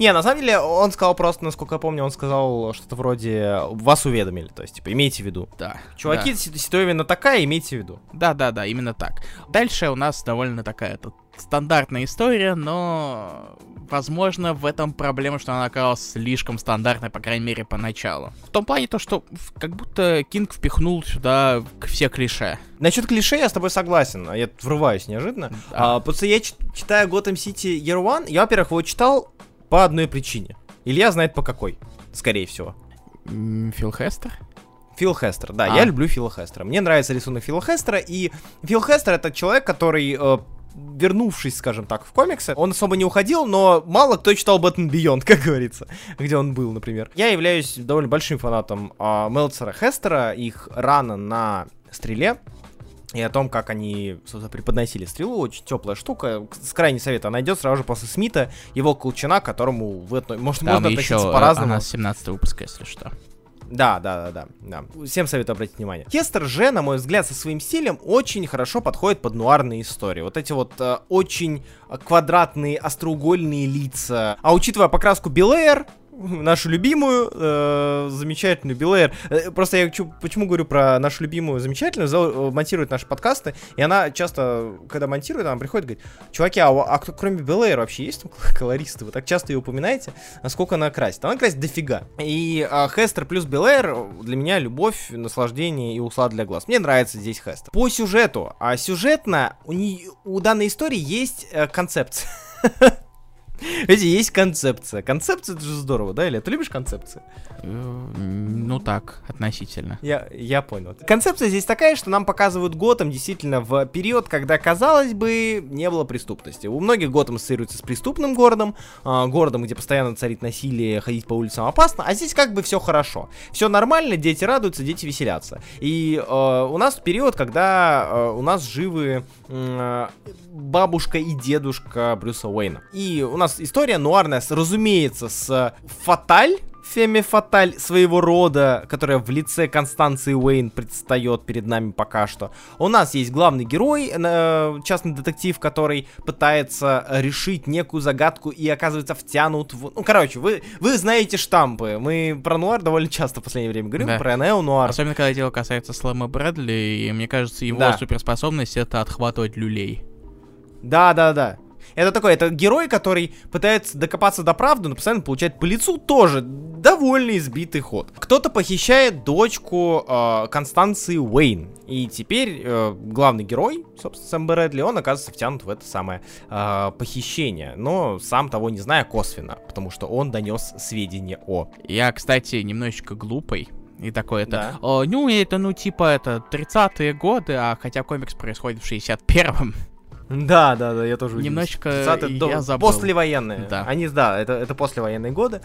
Speaker 2: Не, на самом деле, он сказал просто, насколько я помню, он сказал что-то вроде «вас уведомили», то есть, типа, имейте в виду.
Speaker 1: Да.
Speaker 2: Чуваки,
Speaker 1: да.
Speaker 2: ситуация именно такая, имейте в виду.
Speaker 1: Да-да-да, именно так. Дальше у нас довольно такая тут стандартная история, но, возможно, в этом проблема, что она оказалась слишком стандартной, по крайней мере, поначалу. В том плане то, что как будто Кинг впихнул сюда все клише.
Speaker 2: Насчет клише я с тобой согласен, а я врываюсь неожиданно. Да. А, что я читаю Gotham City Year One, я, во-первых, его читал по одной причине. Илья знает по какой, скорее всего.
Speaker 1: Фил Хестер?
Speaker 2: Фил Хестер, да, а. я люблю Фила Хестера. Мне нравится рисунок Фила Хестера, и Фил Хестер это человек, который э, вернувшись, скажем так, в комиксы, он особо не уходил, но мало кто читал Бэтмен Бионд, как говорится, где он был, например. Я являюсь довольно большим фанатом э, Мелцера Хестера, их рано на стреле, и о том, как они, собственно, преподносили стрелу. Очень теплая штука. С крайней совета она идет сразу же после Смита, его колчана, к которому в это, может, Там можно относиться по-разному.
Speaker 1: Она с 17 выпуска, если что.
Speaker 2: Да, да, да, да, да. Всем советую обратить внимание. Кестер же, на мой взгляд, со своим стилем очень хорошо подходит под нуарные истории. Вот эти вот э, очень квадратные, остроугольные лица. А учитывая покраску Белэйр, нашу любимую, э, замечательную Белэйр. Э, просто я чу, почему говорю про нашу любимую замечательную, э, монтирует наши подкасты, и она часто, когда монтирует, она приходит и говорит, чуваки, а, а кто, кроме Белэйр вообще есть там колористы? Вы так часто ее упоминаете, насколько она красит? Она красит дофига. И э, Хестер плюс Белэйр для меня любовь, наслаждение и услад для глаз. Мне нравится здесь Хестер. По сюжету, а сюжетно у, не, у данной истории есть э, концепция. Видите, есть концепция. Концепция это же здорово, да, Или Ты любишь концепции?
Speaker 1: Э, ну так, относительно.
Speaker 2: Я, я понял. Концепция здесь такая, что нам показывают Готэм действительно в период, когда, казалось бы, не было преступности. У многих Готэм ассоциируется с преступным городом, э, городом, где постоянно царит насилие, ходить по улицам опасно, а здесь как бы все хорошо. Все нормально, дети радуются, дети веселятся. И э, у нас период, когда э, у нас живы э, бабушка и дедушка Брюса Уэйна. И у нас история нуарная, разумеется, с Фаталь, Феме Фаталь своего рода, которая в лице Констанции Уэйн предстает перед нами пока что. У нас есть главный герой, э, частный детектив, который пытается решить некую загадку и оказывается втянут в... Ну, короче, вы, вы знаете штампы. Мы про нуар довольно часто в последнее время говорим, да. про нео-нуар.
Speaker 1: Особенно, когда дело касается Слэма Брэдли, и мне кажется, его да. суперспособность это отхватывать люлей.
Speaker 2: Да, да, да. Это такой, это герой, который пытается докопаться до правды, но постоянно получает по лицу тоже довольно избитый ход. Кто-то похищает дочку э, Констанции Уэйн. И теперь э, главный герой, собственно, Сэм Брэдли, он оказывается втянут в это самое э, похищение. Но сам того не зная косвенно, потому что он донес сведения о.
Speaker 1: Я, кстати, немножечко глупый. И такой это, да. О, ну это, ну типа это 30-е годы, а хотя комикс происходит в 61-м.
Speaker 2: Да, да, да, я тоже
Speaker 1: Немножечко я забыл.
Speaker 2: Послевоенные. Да. Они, да, это, это послевоенные годы.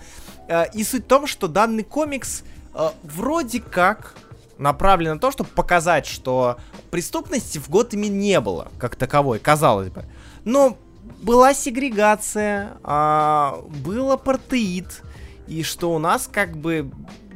Speaker 2: Э, и суть в том, что данный комикс э, вроде как направлен на то, чтобы показать, что преступности в Готэме не было, как таковой, казалось бы. Но была сегрегация, а, был апартеид, и что у нас как бы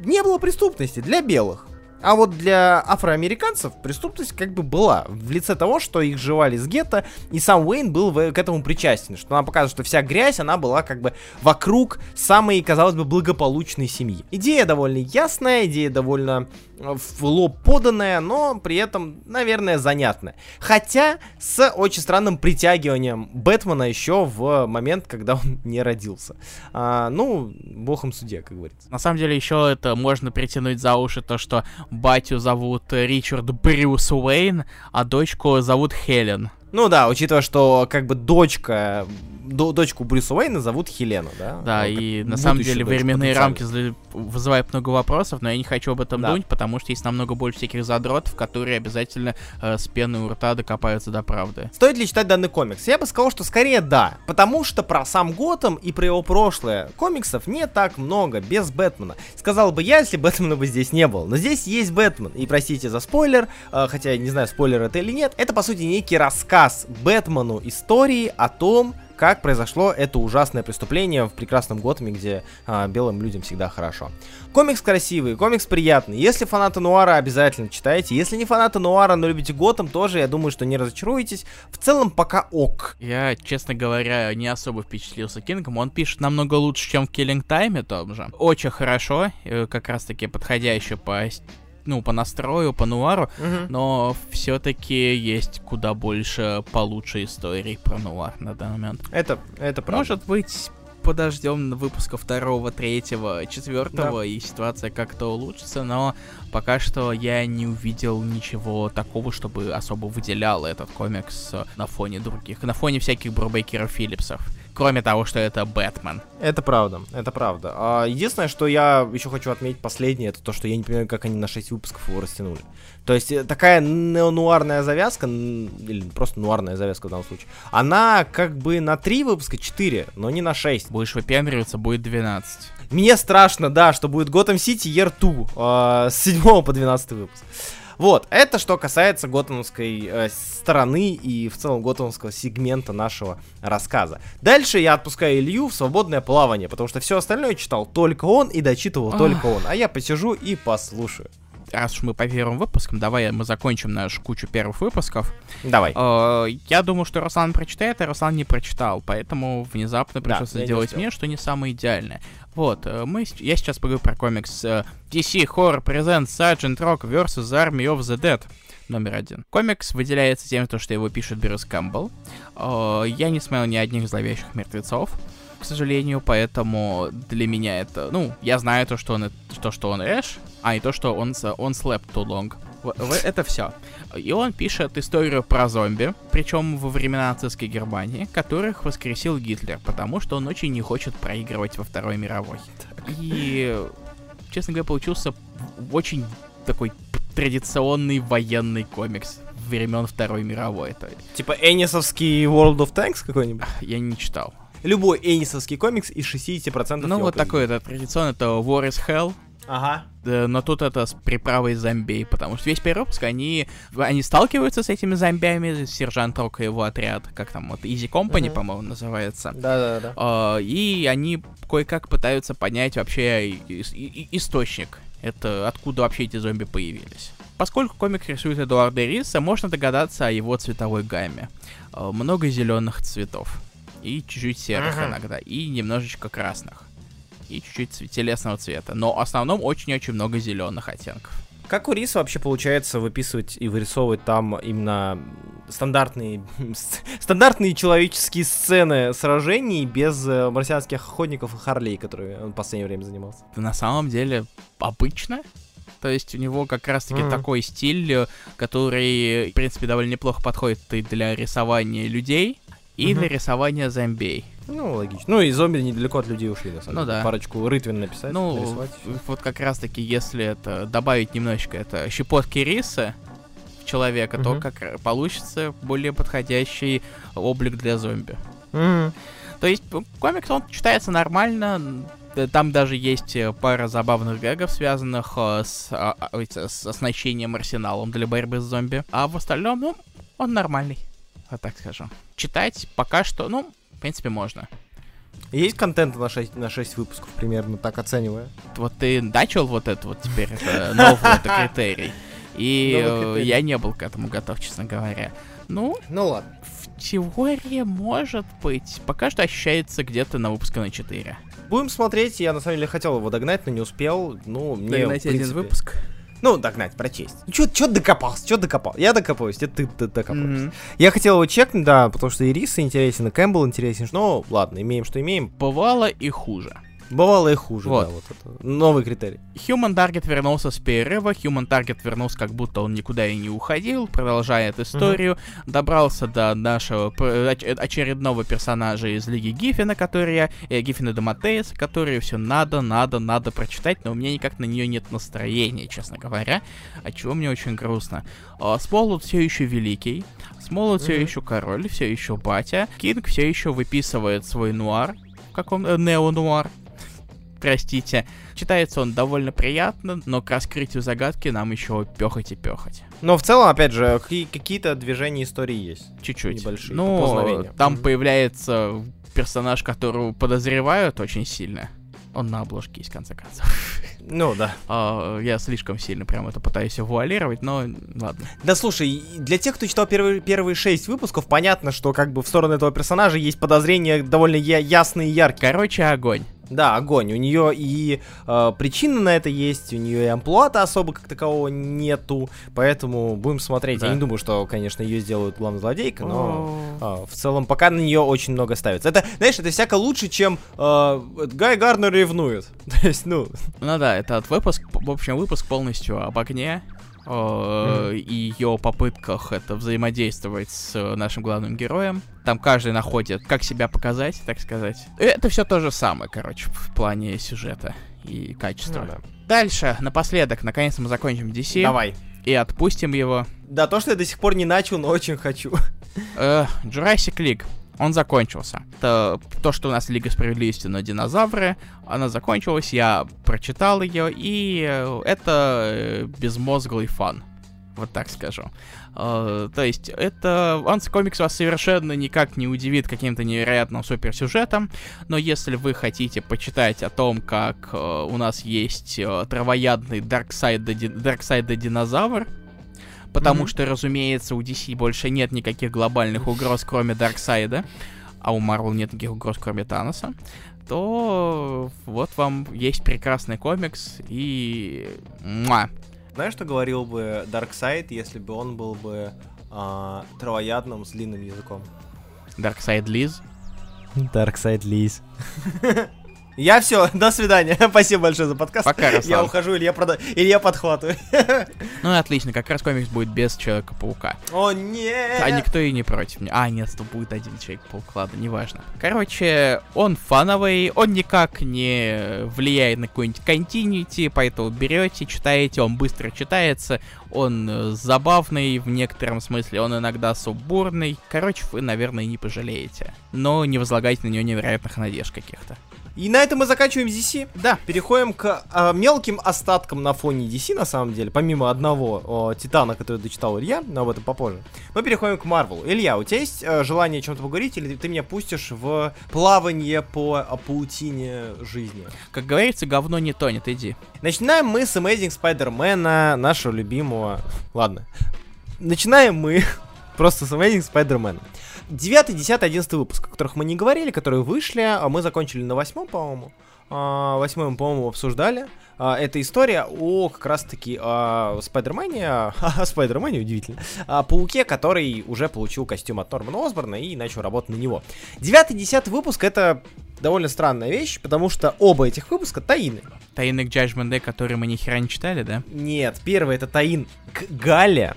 Speaker 2: не было преступности для белых. А вот для афроамериканцев преступность как бы была в лице того, что их жевали с гетто, и сам Уэйн был к этому причастен, что она показывает, что вся грязь, она была как бы вокруг самой, казалось бы, благополучной семьи. Идея довольно ясная, идея довольно в лоб поданная, но при этом, наверное, занятная. Хотя с очень странным притягиванием Бэтмена еще в момент, когда он не родился. А, ну, богом суде, как говорится.
Speaker 1: На самом деле еще это можно притянуть за уши то, что батю зовут Ричард Брюс Уэйн, а дочку зовут Хелен.
Speaker 2: Ну да, учитывая, что как бы дочка дочку Брюса Уэйна зовут Хелена, да?
Speaker 1: Да, ну, и на самом деле временные рамки вызывают много вопросов, но я не хочу об этом да. думать, потому что есть намного больше всяких задротов, которые обязательно э, с пеной у рта докопаются до правды.
Speaker 2: Стоит ли читать данный комикс? Я бы сказал, что скорее да, потому что про сам Готэм и про его прошлое комиксов не так много, без Бэтмена. Сказал бы я, если Бэтмена бы здесь не было, но здесь есть Бэтмен, и простите за спойлер, э, хотя я не знаю, спойлер это или нет, это по сути некий рассказ Бэтмену истории о том, как произошло это ужасное преступление в прекрасном Готэме, где а, белым людям всегда хорошо. Комикс красивый, комикс приятный. Если фанаты Нуара, обязательно читайте. Если не фанаты Нуара, но любите Готэм, тоже, я думаю, что не разочаруетесь. В целом, пока ок.
Speaker 1: Я, честно говоря, не особо впечатлился Кингом. Он пишет намного лучше, чем в Killing Time том же. Очень хорошо, э, как раз-таки подходящий по ну, по настрою, по нуару, угу. но все-таки есть куда больше получше историй про нуар на данный момент.
Speaker 2: Это, это правда.
Speaker 1: Может быть, подождем выпуска второго, третьего, четвертого, да. и ситуация как-то улучшится, но пока что я не увидел ничего такого, чтобы особо выделял этот комикс на фоне других, на фоне всяких Брубейкеров Филлипсов кроме того, что это Бэтмен.
Speaker 2: Это правда, это правда. А, единственное, что я еще хочу отметить последнее, это то, что я не понимаю, как они на 6 выпусков его растянули. То есть э, такая неонуарная завязка, или просто нуарная завязка в данном случае, она как бы на 3 выпуска 4, но не на 6.
Speaker 1: Будешь выпендриваться, будет 12.
Speaker 2: Мне страшно, да, что будет Gotham City Year 2 э, с 7 по 12 выпуск. Вот, это что касается готовской э, стороны и в целом готовского сегмента нашего рассказа. Дальше я отпускаю Илью в свободное плавание, потому что все остальное читал только он и дочитывал только он, а я посижу и послушаю
Speaker 1: раз уж мы по первым выпускам, давай мы закончим нашу кучу первых выпусков.
Speaker 2: Давай.
Speaker 1: Э, я думаю, что Руслан прочитает, а Руслан не прочитал, поэтому внезапно пришлось да, делать мне, что не самое идеальное. Вот, э, мы, я сейчас поговорю про комикс э, DC Horror Presents Sergeant Rock vs. Army of the Dead номер один. Комикс выделяется тем, что его пишет Брюс Кэмпбелл. Э, я не смотрел ни одних зловещих мертвецов к сожалению, поэтому для меня это, ну, я знаю то, что он, то, что он Эш, а не то, что он, он slept too long. Это все. И он пишет историю про зомби, причем во времена нацистской Германии, которых воскресил Гитлер, потому что он очень не хочет проигрывать во Второй мировой. И, честно говоря, получился очень такой традиционный военный комикс времен Второй мировой. Это...
Speaker 2: Типа Энисовский World of Tanks какой-нибудь?
Speaker 1: Я не читал
Speaker 2: любой энисовский комикс из 60%
Speaker 1: Ну, вот такой, это традиционно, это War is Hell.
Speaker 2: Ага.
Speaker 1: Да, но тут это с приправой зомби, потому что весь первый выпуск, они, они сталкиваются с этими зомбями, сержант Рок и его отряд, как там, вот, Easy Company, uh-huh. по-моему, называется.
Speaker 2: Да-да-да.
Speaker 1: Uh, и они кое-как пытаются понять вообще и- и- источник, это откуда вообще эти зомби появились. Поскольку комик рисует Эдуарда Риса, можно догадаться о его цветовой гамме. Uh, много зеленых цветов и чуть-чуть серых uh-huh. иногда, и немножечко красных, и чуть-чуть телесного цвета. Но в основном очень-очень много зеленых оттенков.
Speaker 2: Как у Риса вообще получается выписывать и вырисовывать там именно стандартные, стандартные человеческие сцены сражений без э, марсианских охотников и Харлей, которые он в последнее время занимался?
Speaker 1: На самом деле обычно. То есть у него как раз-таки mm-hmm. такой стиль, э, который, в принципе, довольно неплохо подходит и для рисования людей, и mm-hmm. для рисования зомбей.
Speaker 2: Ну, логично. Ну, и зомби недалеко от людей ушли, на самом ну, деле. Да. Парочку рытвин написать,
Speaker 1: Ну,
Speaker 2: нарисовать.
Speaker 1: вот как раз-таки, если это добавить немножечко это щепотки риса в человека, угу. то как получится более подходящий облик для зомби.
Speaker 2: Угу.
Speaker 1: То есть комикс, он читается нормально, там даже есть пара забавных гэгов, связанных э, с, а, а, с оснащением арсеналом для борьбы с зомби. А в остальном, ну, он нормальный, вот так скажу. Читать пока что, ну, в принципе, можно.
Speaker 2: Есть контент на 6, на 6 выпусков примерно, так оценивая?
Speaker 1: Вот ты начал вот это вот теперь, это новый это критерий. И я не был к этому готов, честно говоря. Ну,
Speaker 2: ну ладно.
Speaker 1: В теории может быть. Пока что ощущается где-то на выпуске на 4.
Speaker 2: Будем смотреть. Я на самом деле хотел его догнать, но не успел. Ну, мне.
Speaker 1: Догнать принципе... один выпуск.
Speaker 2: Ну, догнать, прочесть. Ну, чё, чё докопался, чё докопал? Я докопаюсь, это ты, ты докопался. Mm-hmm. Я хотел его чекнуть, да, потому что и Риса интересен, и Кэмпбелл интересен. Но ладно, имеем, что имеем.
Speaker 1: Бывало и хуже.
Speaker 2: Бывало и хуже, вот. да, вот это. Новый критерий.
Speaker 1: Human Target вернулся с перерыва, Human Target вернулся, как будто он никуда и не уходил, продолжает историю, mm-hmm. добрался до нашего очередного персонажа из Лиги Гиффина, который я, э, Гиффина Доматеис, который все надо, надо, надо прочитать, но у меня никак на нее нет настроения, честно говоря, от чего мне очень грустно. А, Смолут все еще великий, Смолут mm-hmm. все еще король, все еще батя, Кинг все еще выписывает свой нуар, каком э, нео-нуар, простите. Читается он довольно приятно, но к раскрытию загадки нам еще пехать и пехать.
Speaker 2: Но в целом, опять же, какие-то движения истории есть.
Speaker 1: Чуть-чуть. Небольшие. Ну, там mm-hmm. появляется персонаж, которого подозревают очень сильно. Он на обложке есть, в конце концов.
Speaker 2: Ну, да.
Speaker 1: А, я слишком сильно прям это пытаюсь вуалировать, но ладно.
Speaker 2: Да слушай, для тех, кто читал первые, первые шесть выпусков, понятно, что как бы в сторону этого персонажа есть подозрения довольно я- ясные и яркие.
Speaker 1: Короче, огонь.
Speaker 2: Да, огонь. У нее и э, причины на это есть, у нее и амплуата особо как такового нету, поэтому будем смотреть. Да. Я не думаю, что, конечно, ее сделают главной злодейкой, но э, в целом пока на нее очень много ставится. Это, знаешь, это всяко лучше, чем э, Гай Гарнер ревнует. То есть, ну...
Speaker 1: Ну да, этот выпуск, в общем, выпуск полностью об огне, mm-hmm. и ее попытках это взаимодействовать с нашим главным героем. Там каждый находит, как себя показать, так сказать. Это все то же самое, короче, в плане сюжета и качества. Ну, да. Дальше, напоследок, наконец мы закончим DC.
Speaker 2: Давай.
Speaker 1: И отпустим его.
Speaker 2: Да, то, что я до сих пор не начал, но очень хочу.
Speaker 1: Э, Jurassic League он закончился. Это то, что у нас Лига Справедливости на динозавры, она закончилась, я прочитал ее, и э, это э, безмозглый фан. Вот так скажу. Uh, то есть, это... Он комикс вас совершенно никак не удивит каким-то невероятным суперсюжетом, но если вы хотите почитать о том, как у нас есть травоядный Дарксайд динозавр, потому mm-hmm. что, разумеется, у DC больше нет никаких глобальных угроз, кроме Дарксайда, а у Marvel нет никаких угроз, кроме Таноса, то вот вам есть прекрасный комикс и... Муа.
Speaker 2: Знаешь, что говорил бы Дарксайд, если бы он был бы а, травоядным с длинным языком?
Speaker 1: Дарксайд Лиз?
Speaker 2: Дарксайд Лиз. Я все, до свидания. Спасибо большое за подкаст.
Speaker 1: Пока, Руслан.
Speaker 2: Я ухожу, или я, прода... или я подхватываю.
Speaker 1: Ну, отлично, как раз комикс будет без Человека-паука.
Speaker 2: О, нет!
Speaker 1: А никто и не против. А, нет, то будет один Человек-паук, ладно, неважно. Короче, он фановый, он никак не влияет на какой-нибудь континьюти, поэтому берете, читаете, он быстро читается, он э, забавный в некотором смысле, он иногда субурный. Короче, вы, наверное, не пожалеете. Но не возлагайте на него невероятных надежд каких-то.
Speaker 2: И на этом мы заканчиваем DC. Да, переходим к э, мелким остаткам на фоне DC, на самом деле. Помимо одного о, Титана, который дочитал Илья, но об этом попозже. Мы переходим к Марвелу. Илья, у тебя есть э, желание о чем-то поговорить, или ты меня пустишь в плавание по паутине жизни?
Speaker 1: Как говорится, говно не тонет, иди.
Speaker 2: Начинаем мы с Amazing Spider-Man, нашего любимого... Ладно. Начинаем мы просто с Amazing Spider-Man. 9, 10, 11 выпуск, о которых мы не говорили, которые вышли, а мы закончили на восьмом, по-моему. А, восьмой мы, по-моему, обсуждали. а, эта история о как раз-таки а, Спайдермене, а, Спайдермене, удивительно, а, Пауке, который уже получил костюм от Нормана Осборна и начал работать на него. Девятый, десятый выпуск это довольно странная вещь, потому что оба этих выпуска таины.
Speaker 1: Таины к Judgment Day, которые мы ни хера не читали, да?
Speaker 2: Нет, первый это таин к Гале,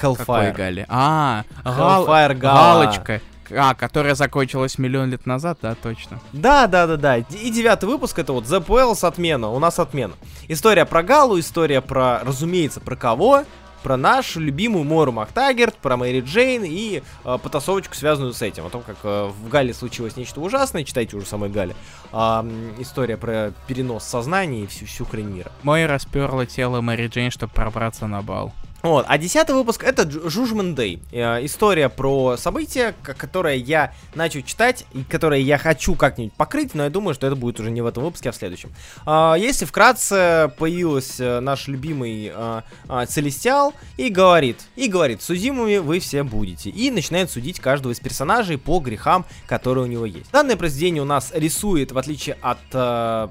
Speaker 1: Hellfire. Какой Гале? А,
Speaker 2: Hellfire
Speaker 1: Гала. Галочка. А, которая закончилась миллион лет назад, да, точно.
Speaker 2: Да, да, да, да. И девятый выпуск это вот The Wells отмена. У нас отмена. История про Галу, история про, разумеется, про кого? Про нашу любимую Мору Мактагерт, про Мэри Джейн и э, потасовочку, связанную с этим. О том, как э, в Гале случилось нечто ужасное, читайте уже самой Гале. Э, история про перенос сознания и всю, всю хрень мира.
Speaker 1: Мой расперла тело Мэри Джейн, чтобы пробраться на бал.
Speaker 2: Вот, а десятый выпуск это Judgment Day. Э, история про события, которое я начал читать и которое я хочу как-нибудь покрыть, но я думаю, что это будет уже не в этом выпуске, а в следующем. Э, если вкратце появился наш любимый э, э, Целестиал и говорит, и говорит, судимыми вы все будете. И начинает судить каждого из персонажей по грехам, которые у него есть. Данное произведение у нас рисует, в отличие от э,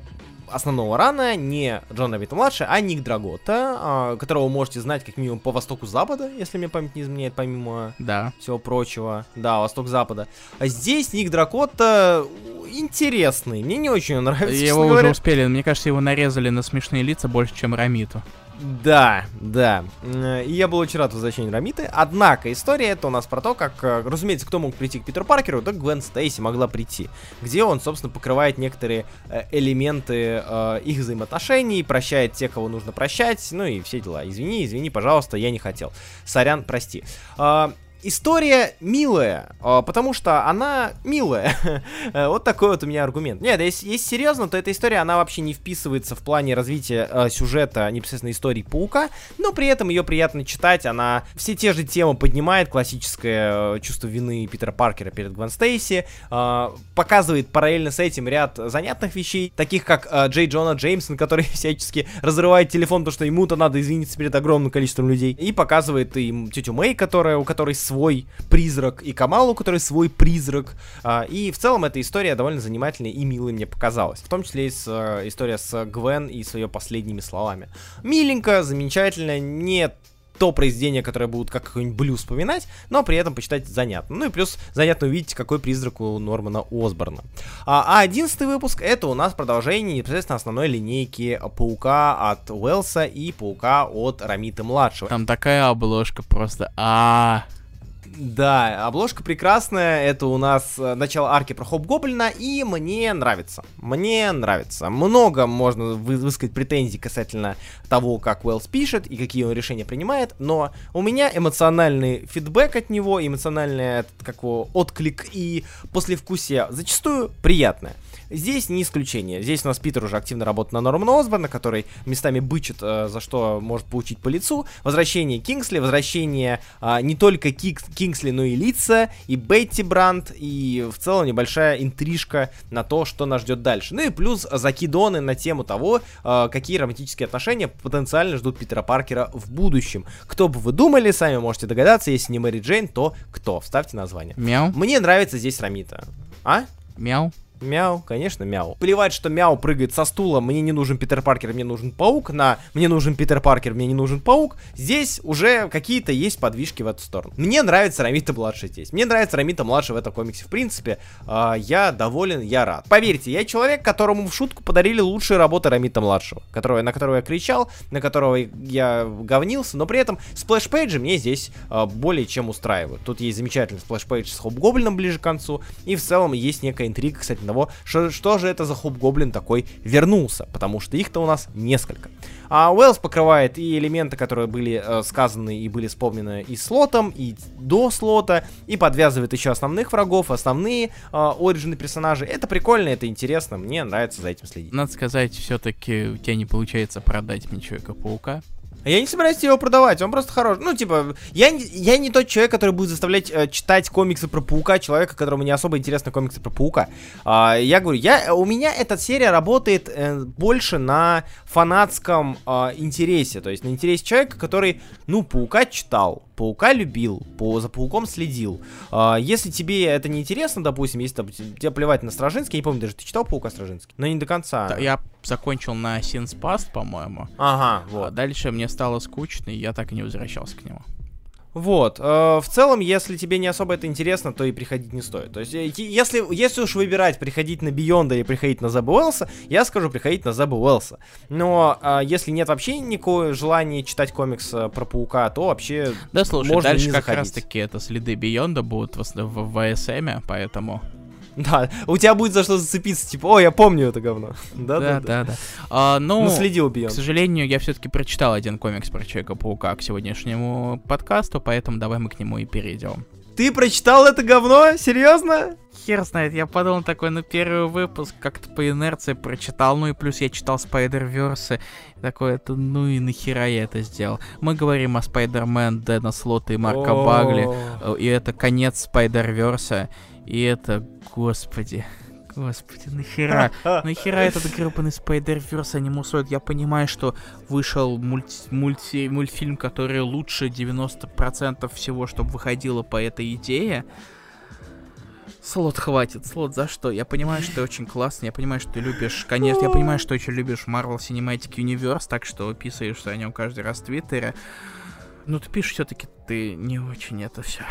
Speaker 2: основного рана не Джон Равита младший, а Ник Драгота, а, которого вы можете знать как минимум по востоку запада, если мне память не изменяет, помимо
Speaker 1: да.
Speaker 2: всего прочего. Да, восток запада. А здесь Ник Дракота интересный. Мне не очень нравится.
Speaker 1: Его уже говоря. успели, мне кажется, его нарезали на смешные лица больше, чем Рамиту.
Speaker 2: Да, да. И я был очень рад возвращению Рамиты. Однако история это у нас про то, как, э, разумеется, кто мог прийти к Питеру Паркеру, да Гвен Стейси могла прийти. Где он, собственно, покрывает некоторые э, элементы э, их взаимоотношений, прощает тех, кого нужно прощать, ну и все дела. Извини, извини, пожалуйста, я не хотел. Сорян, прости. Э, История милая, а, потому что она милая. вот такой вот у меня аргумент. Нет, если, если серьезно, то эта история, она вообще не вписывается в плане развития э, сюжета непосредственно истории Паука, но при этом ее приятно читать, она все те же темы поднимает, классическое э, чувство вины Питера Паркера перед Гвен Стейси, э, показывает параллельно с этим ряд занятных вещей, таких как э, Джей Джона Джеймсон, который всячески разрывает телефон, потому что ему-то надо извиниться перед огромным количеством людей, и показывает им тетю Мэй, которая, у которой свой призрак, и Камалу, который свой призрак. А, и в целом эта история довольно занимательная и милой мне показалась. В том числе и с, э, история с Гвен и с ее последними словами. Миленько, замечательно, нет то произведение, которое будут как какой-нибудь блюз вспоминать, но при этом почитать занятно. Ну и плюс занятно увидеть, какой призрак у Нормана Осборна. А, а одиннадцатый выпуск это у нас продолжение непосредственно основной линейки Паука от Уэлса и Паука от Рамиты младшего.
Speaker 1: Там такая обложка просто. А. -а, -а.
Speaker 2: Да, обложка прекрасная, это у нас э, начало арки про Хоп Гоблина, и мне нравится. Мне нравится. Много можно вы высказать претензий касательно того, как Уэллс пишет и какие он решения принимает, но у меня эмоциональный фидбэк от него, эмоциональный как его, отклик и послевкусие зачастую приятное. Здесь не исключение. Здесь у нас Питер уже активно работает на Нормана Осборна, который местами бычит, э, за что может получить по лицу. Возвращение Кингсли, возвращение э, не только Кик, Кингсли, но и лица, и Бетти Бранд, и в целом небольшая интрижка на то, что нас ждет дальше. Ну и плюс закидоны на тему того, э, какие романтические отношения потенциально ждут Питера Паркера в будущем. Кто бы вы думали, сами можете догадаться, если не Мэри Джейн, то кто? Вставьте название.
Speaker 1: Мяу.
Speaker 2: Мне нравится здесь Ромита. А?
Speaker 1: Мяу.
Speaker 2: Мяу, конечно, мяу. Плевать, что мяу прыгает со стула, мне не нужен Питер Паркер, мне нужен паук, на мне нужен Питер Паркер, мне не нужен паук. Здесь уже какие-то есть подвижки в эту сторону. Мне нравится Ромита младший здесь. Мне нравится Ромита младший в этом комиксе. В принципе, э, я доволен, я рад. Поверьте, я человек, которому в шутку подарили лучшие работы Ромита младшего, которого, на которого я кричал, на которого я говнился, но при этом splash page и мне здесь э, более чем устраивают. Тут есть замечательный splash page с Хобгоблином ближе к концу, и в целом есть некая интрига, кстати, того, что, что же это за хоп-гоблин такой вернулся, потому что их-то у нас несколько. А Уэллс покрывает и элементы, которые были э, сказаны и были вспомнены и слотом, и до слота, и подвязывает еще основных врагов, основные э, оригины персонажей. Это прикольно, это интересно, мне нравится за этим следить.
Speaker 1: Надо сказать, все-таки у тебя не получается продать мне Человека-паука.
Speaker 2: Я не собираюсь его продавать, он просто хорош. Ну, типа, я, я не тот человек, который будет заставлять э, читать комиксы про паука, человека, которому не особо интересны комиксы про паука. А, я говорю, я, у меня эта серия работает э, больше на фанатском э, интересе, то есть на интересе человека, который, ну, паука читал, Паука любил, по, за Пауком следил. А, если тебе это не интересно, допустим, если там, тебе плевать на Стражинский, я не помню, даже ты читал Паука Стражинский? Но не до конца.
Speaker 1: Да, я закончил на Sins Past, по-моему.
Speaker 2: Ага,
Speaker 1: вот. А дальше мне стало скучно, и я так и не возвращался к нему.
Speaker 2: Вот. Э, в целом, если тебе не особо это интересно, то и приходить не стоит. То есть, э, если, если уж выбирать, приходить на Бионда или приходить на Заба Уэллса, я скажу приходить на Заба Уэллса. Но э, если нет вообще никакого желания читать комикс про Паука, то вообще
Speaker 1: Да, слушай, можно дальше как раз-таки это следы Бионда будут в, в, в ВСМ, поэтому...
Speaker 2: Да, у тебя будет за что зацепиться, типа, о, я помню это говно.
Speaker 1: Да, да, да. да. А, ну,
Speaker 2: Наследил Бейон.
Speaker 1: К сожалению, я все-таки прочитал один комикс про Человека-паука к сегодняшнему подкасту, поэтому давай мы к нему и перейдем.
Speaker 2: Ты прочитал это говно? Серьезно?
Speaker 1: Хер знает, я подумал такой, ну, первый выпуск как-то по инерции прочитал, ну и плюс я читал Spider-Verse, такой, это, ну и нахера я это сделал. Мы говорим о Spider-Man, Дэна Слота и Марка Багли, э, и это конец Spider-Verse, и это, господи, Господи, нахера? Нахера этот гребаный Spider-Verse они мусорят? Я понимаю, что вышел мульти, мульти, мультфильм, который лучше 90% всего, чтобы выходило по этой идее. Слот хватит, слот за что? Я понимаю, что ты очень классный, я понимаю, что ты любишь, конечно, я понимаю, что очень любишь Marvel Cinematic Universe, так что писаешься о нем каждый раз в Твиттере. Но ты пишешь все-таки ты не очень это все.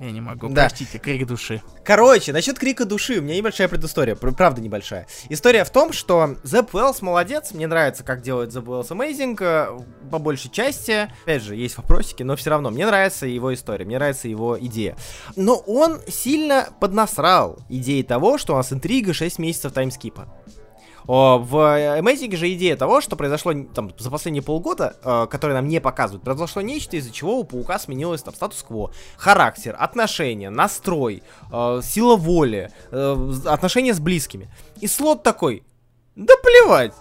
Speaker 1: Я не могу, да. простите, крик души.
Speaker 2: Короче, насчет крика души, у меня небольшая предыстория, правда небольшая. История в том, что Зеб Уэллс молодец, мне нравится, как делает Зеб Уэллс Amazing, э, по большей части. Опять же, есть вопросики, но все равно, мне нравится его история, мне нравится его идея. Но он сильно поднасрал идеей того, что у нас интрига 6 месяцев таймскипа. В Amazing же идея того, что произошло там за последние полгода, э, которые нам не показывают, произошло нечто, из-за чего у Паука сменилось там статус-кво, характер, отношения, настрой, э, сила воли, э, отношения с близкими. И слот такой, да плевать,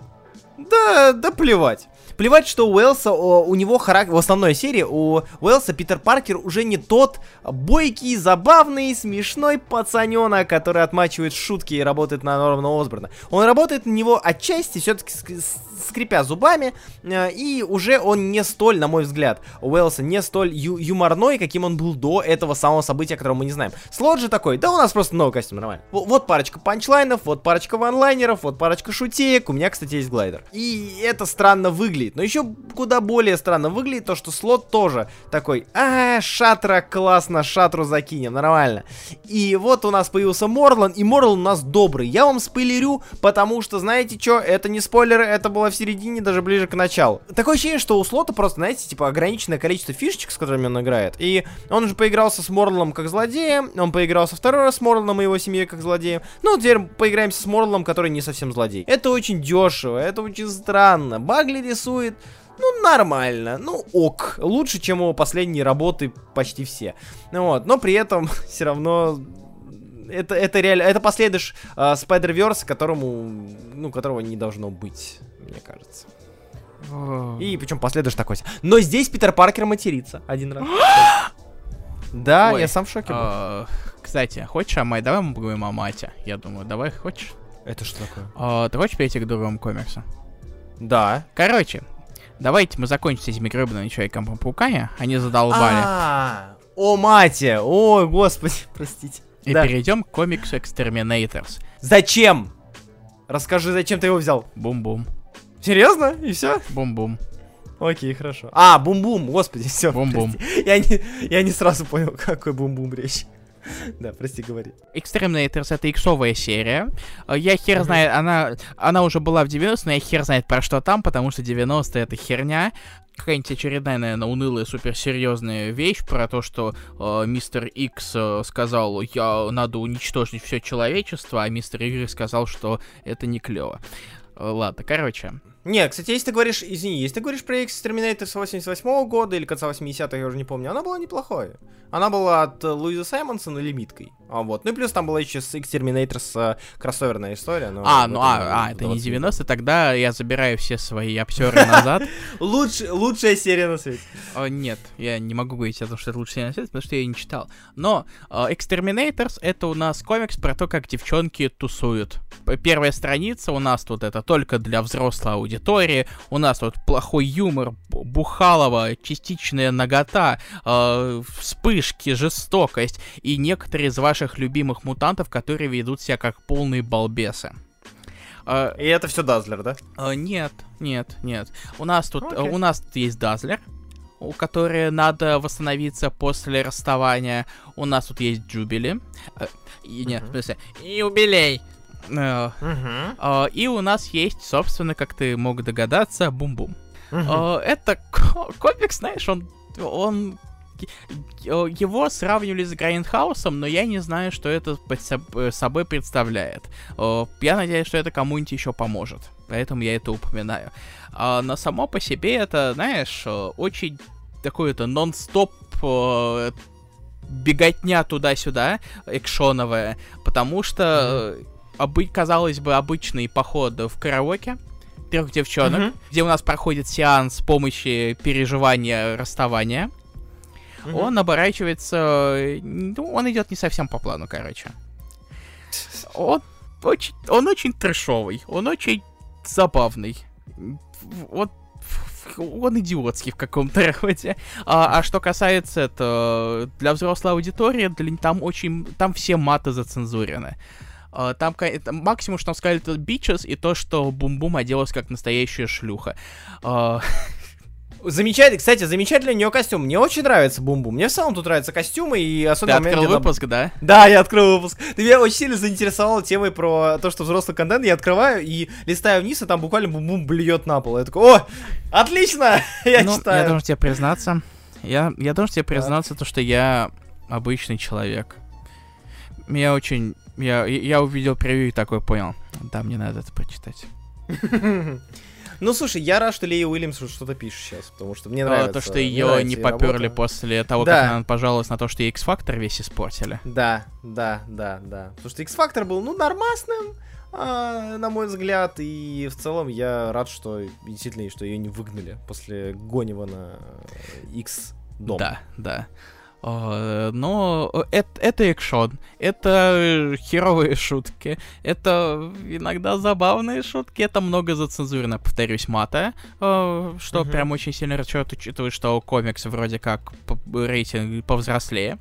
Speaker 2: да, да плевать. Плевать, что у Уэлса, у него характер, в основной серии у Уэлса Питер Паркер уже не тот бойкий, забавный, смешной пацаненок, который отмачивает шутки и работает на Нормана Осборна. Он работает на него отчасти все-таки скрипя зубами, э, и уже он не столь, на мой взгляд, Уэлса не столь ю юморной, каким он был до этого самого события, которого мы не знаем. Слот же такой, да у нас просто новый костюм, нормально. Вот парочка панчлайнов, вот парочка ванлайнеров, вот парочка шутеек, у меня, кстати, есть глайдер. И это странно выглядит выглядит. Но еще куда более странно выглядит то, что слот тоже такой, а, шатра, классно, шатру закинем, нормально. И вот у нас появился Морлан, и Морлан у нас добрый. Я вам спойлерю, потому что, знаете что, это не спойлеры, это было в середине, даже ближе к началу. Такое ощущение, что у слота просто, знаете, типа ограниченное количество фишечек, с которыми он играет. И он уже поигрался с Морланом как злодеем, он поигрался второй раз с Морланом и его семьей как злодеем. Ну, теперь поиграемся с Морланом, который не совсем злодей. Это очень дешево, это очень странно. Багли рисует рисует, ну, нормально, ну, ок. Лучше, чем его последние работы почти все. Ну вот, но при этом все равно это, это реально, это последуешь uh, Spider-Verse, которому, ну, которого не должно быть, мне кажется. И причем последуешь такой. Но здесь Питер Паркер матерится один раз. да, я сам в шоке был. А,
Speaker 1: кстати, хочешь, Амай, давай мы поговорим о мате. Я думаю, давай, хочешь?
Speaker 2: Это что такое?
Speaker 1: А, ты хочешь перейти к другому комиксу?
Speaker 2: Да.
Speaker 1: Короче, давайте мы закончим с этими гребаными Человеком-пауками. Они задолбали.
Speaker 2: А, о, мате! О, господи, простите.
Speaker 1: И да. перейдем к комиксу Exterminators.
Speaker 2: Зачем? Расскажи, зачем ты его взял?
Speaker 1: Бум-бум.
Speaker 2: Серьезно? И все?
Speaker 1: Бум-бум.
Speaker 2: Окей, хорошо. А, бум-бум, господи, все.
Speaker 1: Бум-бум.
Speaker 2: Я не, я не сразу понял, какой бум-бум речь. Да, прости, говори.
Speaker 1: Exterminators это иксовая серия. Э, я хер знает, она, она уже была в 90 но я хер знает про что там, потому что 90 это херня. Какая-нибудь очередная, наверное, унылая, суперсерьезная вещь про то, что э, мистер Икс э, сказал, я надо уничтожить все человечество, а мистер Игорь сказал, что это не клево. Э, ладно, короче.
Speaker 2: Не, кстати, если ты говоришь, извини, если ты говоришь про Exterminator с 88 -го года или конца 80-х, я уже не помню, она была неплохой. Она была от э, Луиза Саймонсона лимиткой. А вот. Ну и плюс там была еще с Exterminator с э, кроссоверная история. Но
Speaker 1: а, ну а, а, это не 90 тогда я забираю все свои обсеры назад.
Speaker 2: Лучшая серия на свете.
Speaker 1: Нет, я не могу говорить о том, что это лучшая серия на свете, потому что я ее не читал. Но uh, Exterminators это у нас комикс про то, как девчонки тусуют. Первая страница у нас тут это только для взрослой аудитории. У нас тут плохой юмор, бухалова, частичная нагота, э, вспышки, жестокость и некоторые из ваших любимых мутантов, которые ведут себя как полные балбесы.
Speaker 2: Uh, и это все Дазлер, да?
Speaker 1: Uh, нет, нет, нет. У нас тут, okay. у нас тут есть Дазлер, у которой надо восстановиться после расставания. У нас тут есть Джубили. И, нет, uh-huh. в смысле, юбилей. Э, и у нас есть, собственно, как ты мог догадаться, Бум-Бум. Э, это комикс, знаешь, он, он его сравнивали с Грайндхаусом, но я не знаю, что это под собой представляет. Я надеюсь, что это кому-нибудь еще поможет. Поэтому я это упоминаю. А, но само по себе это, знаешь, очень такое-то нон-стоп беготня туда-сюда, экшоновая, потому что, mm-hmm. Казалось бы, обычный поход в караоке, трех девчонок, mm-hmm. где у нас проходит сеанс помощи переживания расставания угу. он оборачивается... Ну, он идет не совсем по плану, короче. Он очень, он очень трэшовый, он очень забавный. Вот он идиотский в каком-то роде. А, а что касается это для взрослой аудитории, для, там очень, там все маты зацензурены. А, там, максимум, что там сказали, это бичес и то, что Бум-Бум оделась как настоящая шлюха. А,
Speaker 2: Замечательный, кстати, замечательный у нее костюм. Мне очень нравится Бумбу. Мне в целом тут нравятся костюмы и особенно...
Speaker 1: Ты открыл выпуск, там... да?
Speaker 2: Да, я открыл выпуск. Ты меня очень сильно заинтересовал темой про то, что взрослый контент. Я открываю и листаю вниз, и там буквально бум-бум блюет на пол. Я такой, о, отлично, я ну, читаю.
Speaker 1: Я должен тебе признаться, я, я должен тебе признаться, то, что я обычный человек. Я очень... Я, я увидел превью и такой понял. Да, мне надо это прочитать.
Speaker 2: Ну, слушай, я рад, что Лея Уильямс что-то пишет сейчас, потому что мне нравится.
Speaker 1: То, что ее не поперли после того, да. как она пожаловалась на то, что X-Factor весь испортили.
Speaker 2: Да, да, да, да. Потому что X-Factor был, ну, нормасным, а, на мой взгляд, и в целом я рад, что действительно, что ее не выгнали после Гонева на X дом.
Speaker 1: Да, да. А, но это, это экшон, это херовые шутки, это иногда забавные шутки, это много зацензурено, повторюсь, мата, а, что uh-huh. прям очень сильно расчет, учитывая, что комикс вроде как рейтинг повзрослее.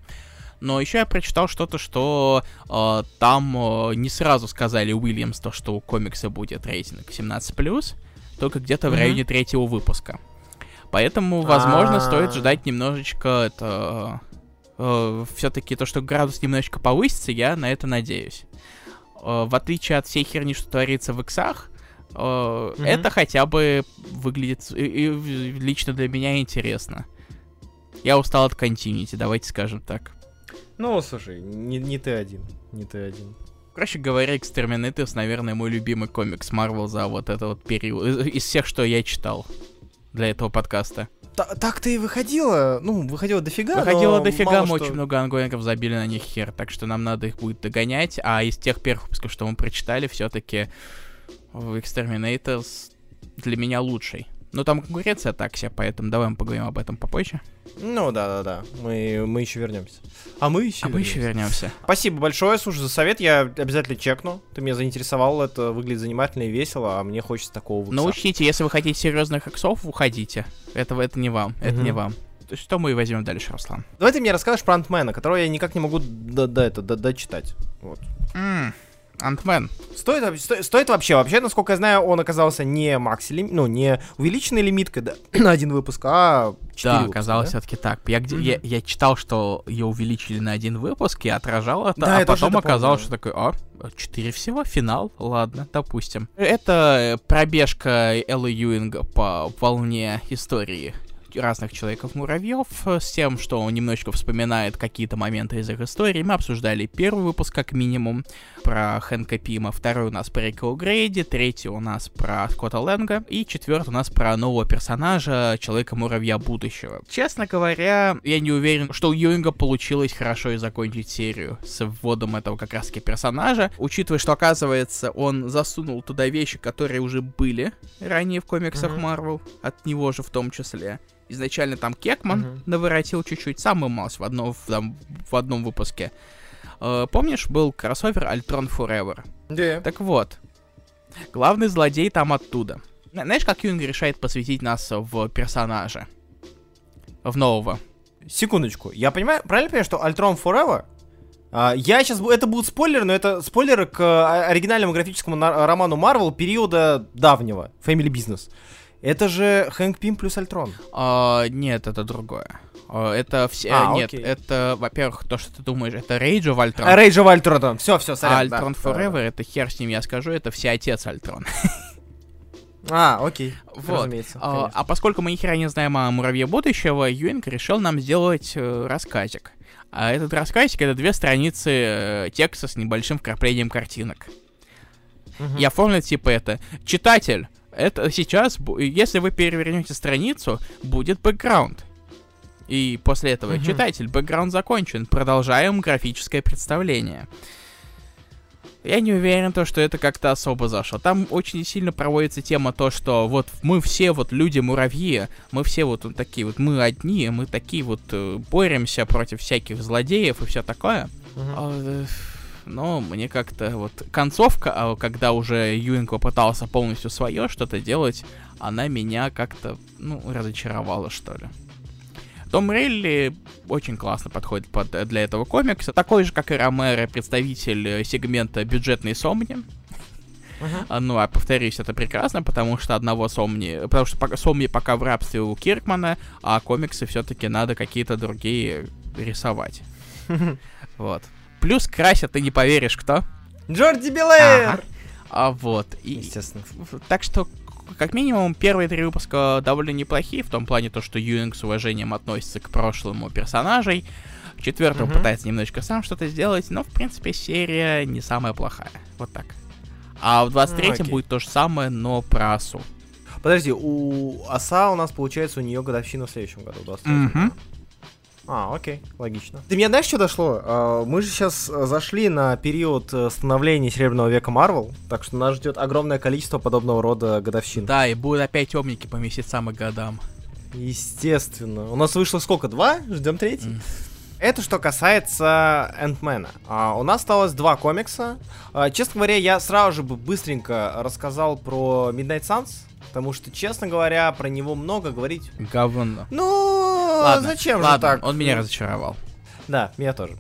Speaker 1: Но еще я прочитал что-то, что э, там э, не сразу сказали Уильямс то, что у комикса будет рейтинг 17+, только где-то mm-hmm. в районе третьего выпуска. Поэтому, возможно, А-а-а. стоит ждать немножечко это э, все-таки то, что градус немножечко повысится, я на это надеюсь. Э, в отличие от всей херни, что творится в иксах, э, mm-hmm. это хотя бы выглядит и, и, лично для меня интересно. Я устал от континити, давайте скажем так.
Speaker 2: Ну, слушай, не, не ты один, не ты один.
Speaker 1: Короче говоря, Exterminators, наверное, мой любимый комикс Marvel за вот этот вот период. Из всех, что я читал для этого подкаста
Speaker 2: так-то и выходило, ну, выходило дофига,
Speaker 1: Выходило дофига, мы что... очень много ангоингов забили на них хер, так что нам надо их будет догонять, а из тех первых выпусков, что мы прочитали, все-таки Exterminators для меня лучший. Но там конкуренция так себе, поэтому давай мы поговорим об этом попозже.
Speaker 2: Ну да, да, да. Мы, мы еще вернемся. А мы еще
Speaker 1: а вернемся. мы еще вернемся.
Speaker 2: Спасибо большое, слушай, за совет. Я обязательно чекну. Ты меня заинтересовал, это выглядит занимательно и весело, а мне хочется такого
Speaker 1: выкса. Но учтите, если вы хотите серьезных иксов, уходите. Это, это не вам, это не вам. То есть что мы возьмем дальше, Руслан?
Speaker 2: Давай ты мне расскажешь про Антмена, которого я никак не могу до, до, это, до, дочитать. Вот.
Speaker 1: Mm. Антмен.
Speaker 2: Стоит, сто, стоит вообще, вообще, насколько я знаю, он оказался не макси ну, не увеличенной лимиткой да, на один выпуск, а 4
Speaker 1: Да, выпуска, оказалось да? все-таки так. Я, где, mm-hmm. я, я читал, что ее увеличили на один выпуск и отражал это, да, а потом оказалось, что такой, а, 4 всего, финал, ладно, допустим. Это пробежка Эллы Юинга по волне истории разных Человеков-муравьев э, с тем, что он немножечко вспоминает какие-то моменты из их истории. Мы обсуждали первый выпуск, как минимум, про Хэнка Пима, второй у нас про Рика Грейди, третий у нас про Скотта Лэнга, и четвертый у нас про нового персонажа, Человека-муравья будущего. Честно говоря, я не уверен, что у Юинга получилось хорошо и закончить серию с вводом этого как раз-таки персонажа, учитывая, что, оказывается, он засунул туда вещи, которые уже были ранее в комиксах Марвел, mm-hmm. от него же в том числе. Изначально там Кекман uh-huh. наворотил чуть-чуть, самый малость в одном, в, там, в одном выпуске. Э, помнишь, был кроссовер Альтрон Forever?
Speaker 2: Да. Yeah.
Speaker 1: Так вот, Главный злодей там оттуда. Знаешь, как Юнг решает посвятить нас в персонажа? В нового.
Speaker 2: Секундочку. Я понимаю, правильно понимаю, что Альтрон Forever а, я сейчас... Это будут спойлеры, но это спойлеры к а, оригинальному графическому роману Marvel периода давнего. Family Business. Это же Хэнк Пим плюс Альтрон.
Speaker 1: А, нет, это другое. А, это все... А, нет, окей. это, во-первых, то, что ты думаешь, это Rage of Ultron.
Speaker 2: А, Rage of Ultron, все, все, сорян.
Speaker 1: А Альтрон да, Forever, да, это хер с ним, я скажу, это все отец Альтрон.
Speaker 2: А, окей.
Speaker 1: Вот. А, а поскольку мы ни хера не знаем о муравье будущего, Юинг решил нам сделать э, рассказик. А этот рассказик это две страницы э, текста с небольшим вкраплением картинок. Угу. И оформлен типа это. Читатель, это сейчас, если вы перевернете страницу, будет бэкграунд. И после этого угу. читатель, бэкграунд закончен, продолжаем графическое представление. Я не уверен, то, что это как-то особо зашло. Там очень сильно проводится тема то, что вот мы все вот люди-муравьи, мы все вот, вот такие вот, мы одни, мы такие вот э, боремся против всяких злодеев и все такое. Uh-huh. Но мне как-то вот концовка, а когда уже Юинг попытался полностью свое что-то делать, она меня как-то, ну, разочаровала, что ли. Том Рейли очень классно подходит под, для этого комикса. Такой же, как и Ромеро, представитель э, сегмента бюджетной Сомни. Uh-huh. Ну, а повторюсь, это прекрасно, потому что одного Сомни... Потому что пока, Сомни пока в рабстве у Киркмана, а комиксы все-таки надо какие-то другие рисовать. Вот. Плюс красят, ты не поверишь, кто?
Speaker 2: Джорди Белэр!
Speaker 1: Ага. А вот.
Speaker 2: И, Естественно.
Speaker 1: Так что как минимум, первые три выпуска довольно неплохие, в том плане то, что Юинг с уважением относится к прошлому персонажей. Четвертом mm-hmm. пытается немножечко сам что-то сделать, но, в принципе, серия не самая плохая. Вот так. А в 23-м okay. будет то же самое, но про Асу.
Speaker 2: Подожди, у Аса у нас, получается, у нее годовщина в следующем году, да? А, окей, логично. Ты меня знаешь, что дошло? А, мы же сейчас э, зашли на период э, становления Серебряного века Марвел, так что нас ждет огромное количество подобного рода годовщин.
Speaker 1: Да, и будут опять темники по месяцам и годам.
Speaker 2: Естественно. У нас вышло сколько? Два? Ждем третий? Mm. Это что касается Энтмена. А, у нас осталось два комикса. А, честно говоря, я сразу же бы быстренько рассказал про Midnight Suns, потому что, честно говоря, про него много говорить.
Speaker 1: Говно.
Speaker 2: Ну, ладно, зачем ладно, же так?
Speaker 1: Он меня разочаровал.
Speaker 2: Да, меня тоже.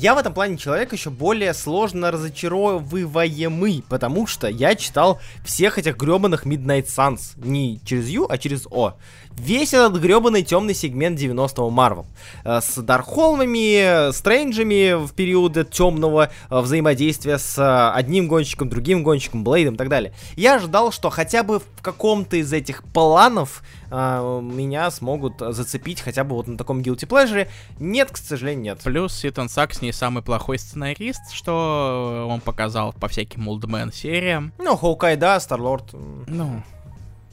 Speaker 2: Я в этом плане человек еще более сложно разочаровываемый, потому что я читал всех этих гребаных Midnight Suns не через Ю, а через О весь этот гребаный темный сегмент 90-го Марвел. Э, с Дархолмами, Стрэнджами в периоды темного э, взаимодействия с э, одним гонщиком, другим гонщиком, Блейдом и так далее. Я ожидал, что хотя бы в каком-то из этих планов меня смогут зацепить хотя бы вот на таком guilty pleasure. Нет, к сожалению, нет.
Speaker 1: Плюс Ситон Сакс не самый плохой сценарист, что он показал по всяким Олдмен сериям.
Speaker 2: Ну, Хоукай, да, Старлорд.
Speaker 1: Ну,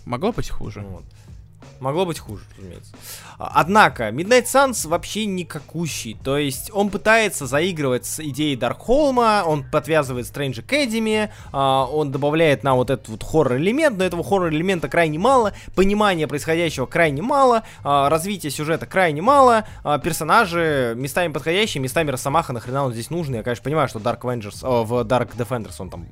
Speaker 1: могло быть хуже. Вот.
Speaker 2: Могло быть хуже, разумеется. Однако, Midnight Suns вообще никакущий. То есть, он пытается заигрывать с идеей Даркхолма, он подвязывает Strange Academy, а, он добавляет нам вот этот вот хоррор-элемент, но этого хоррор-элемента крайне мало, понимания происходящего крайне мало, а, развития сюжета крайне мало, а, персонажи местами подходящие, местами Росомаха, нахрена он здесь нужен. Я, конечно, понимаю, что Dark Avengers, о, в Dark Defenders он там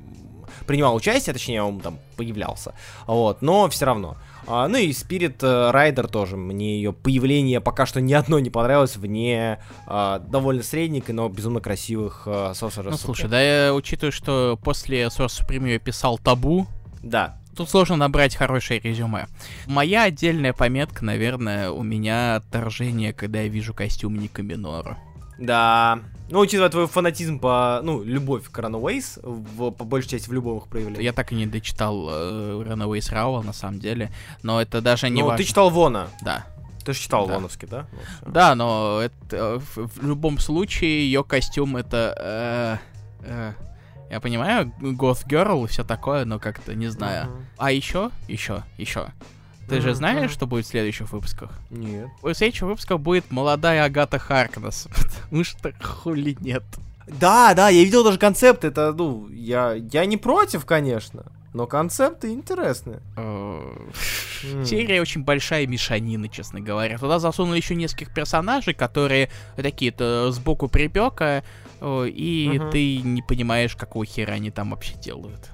Speaker 2: принимал участие, точнее, он там появлялся. Вот, но все равно. А, ну и Spirit Rider тоже. Мне ее появление пока что ни одно не понравилось вне а, довольно средненькой, но безумно красивых а, Sorcerer
Speaker 1: Ну слушай, да я учитываю, что после Sorcerer Supreme я писал Табу.
Speaker 2: Да.
Speaker 1: Тут сложно набрать хорошее резюме. Моя отдельная пометка, наверное, у меня отторжение, когда я вижу костюм Ника Минора.
Speaker 2: Да. Ну, учитывая твой фанатизм по, ну, любовь к Runaways, в, по большей части в любовых проявлениях.
Speaker 1: Я так и не дочитал э, Runaways Раул, на самом деле, но это даже не Ну, важно.
Speaker 2: ты читал Вона.
Speaker 1: Да.
Speaker 2: Ты же читал да. Воновский, да?
Speaker 1: Ну, да, но это, э, в, в любом случае ее костюм это... Э, э, я понимаю, Goth Girl и все такое, но как-то не знаю. Uh-huh. А еще, еще, еще. Ты же знаешь, что будет в следующих выпусках?
Speaker 2: Нет.
Speaker 1: В следующих выпусках будет молодая Агата Харкнес, потому что хули нет.
Speaker 2: Да, да, я видел даже концепт, это, ну, я, я не против, конечно, но концепты интересные.
Speaker 1: Э, серия очень большая мешанина, честно говоря. Туда засунули еще нескольких персонажей, которые такие-то сбоку припека, и ты не понимаешь, какого хера они там вообще делают.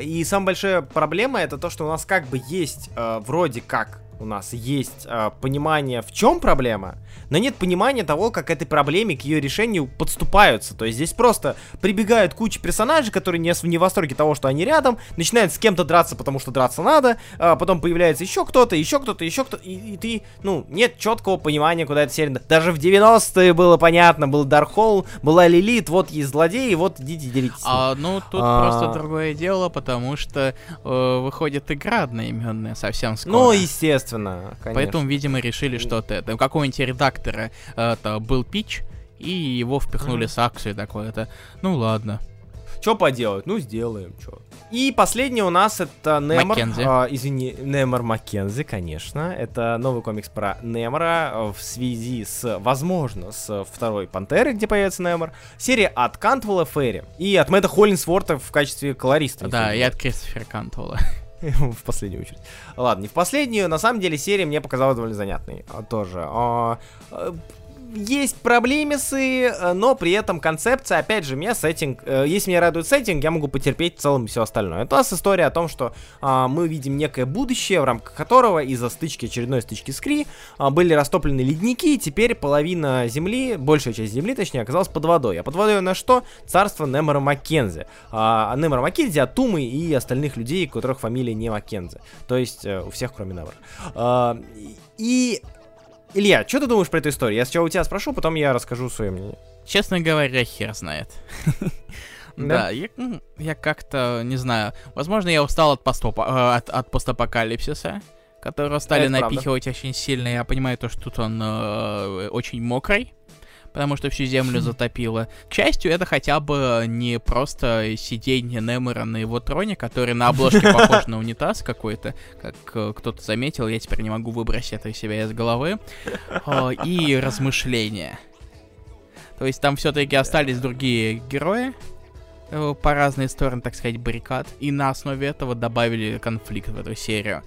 Speaker 2: И самая большая проблема это то, что у нас как бы есть э, вроде как у нас есть э, понимание, в чем проблема, но нет понимания того, как этой проблеме, к ее решению подступаются. То есть здесь просто прибегают куча персонажей, которые не, не в восторге того, что они рядом, начинают с кем-то драться, потому что драться надо, а потом появляется еще кто-то, еще кто-то, еще кто-то, и, и ты, ну, нет четкого понимания, куда эта серия... Даже в 90-е было понятно, был Дархол, была Лилит, вот есть злодеи, вот идите делитесь.
Speaker 1: А, ну, тут а... просто другое дело, потому что э, выходит игра одноименная совсем скоро.
Speaker 2: Ну, естественно,
Speaker 1: конечно. Поэтому, видимо, решили, что это какого-нибудь редактора редактора это был pitch, и его впихнули mm-hmm. с акцией такой. Это, ну ладно.
Speaker 2: Что поделать? Ну, сделаем, что. И последний у нас это Немор. А, извини, Немор Маккензи, конечно. Это новый комикс про Немора э, в связи с, возможно, с второй Пантерой, где появится Немор. Серия от Кантвелла Ферри. И от Мэтта Холлинсворта в качестве колориста.
Speaker 1: Да, и от Кристофера Кантвелла.
Speaker 2: в последнюю очередь. Ладно, не в последнюю. На самом деле серия мне показалась довольно занятной а, тоже. А, э, есть проблемисы, э, но при этом концепция, опять же, меня сеттинг, э, если меня радует сеттинг, я могу потерпеть в целом все остальное. Это у нас история о том, что а, мы видим некое будущее, в рамках которого из-за стычки, очередной стычки с Кри, а, были растоплены ледники, и теперь половина Земли, большая часть Земли, точнее, оказалась под водой. А под водой на что? Царство Немора Маккензи. А, Немора Маккензи, Атумы и остальных людей, у которых фамилия не Маккензи. То есть э, у всех, кроме Немора. А, и Илья, что ты думаешь про эту историю? Я сначала у тебя спрошу, потом я расскажу свое мнение.
Speaker 1: Честно говоря, хер знает. Да, я, как-то, не знаю, возможно, я устал от, э, постапокалипсиса, которого стали напихивать очень сильно. Я понимаю то, что тут он э, очень мокрый потому что всю землю затопило. К счастью, это хотя бы не просто сиденье Немора на его троне, который на обложке похож на унитаз какой-то, как э, кто-то заметил, я теперь не могу выбросить это из себя из головы, э, и размышления. То есть там все-таки остались другие герои, э, по разные стороны, так сказать, баррикад, и на основе этого добавили конфликт в эту серию.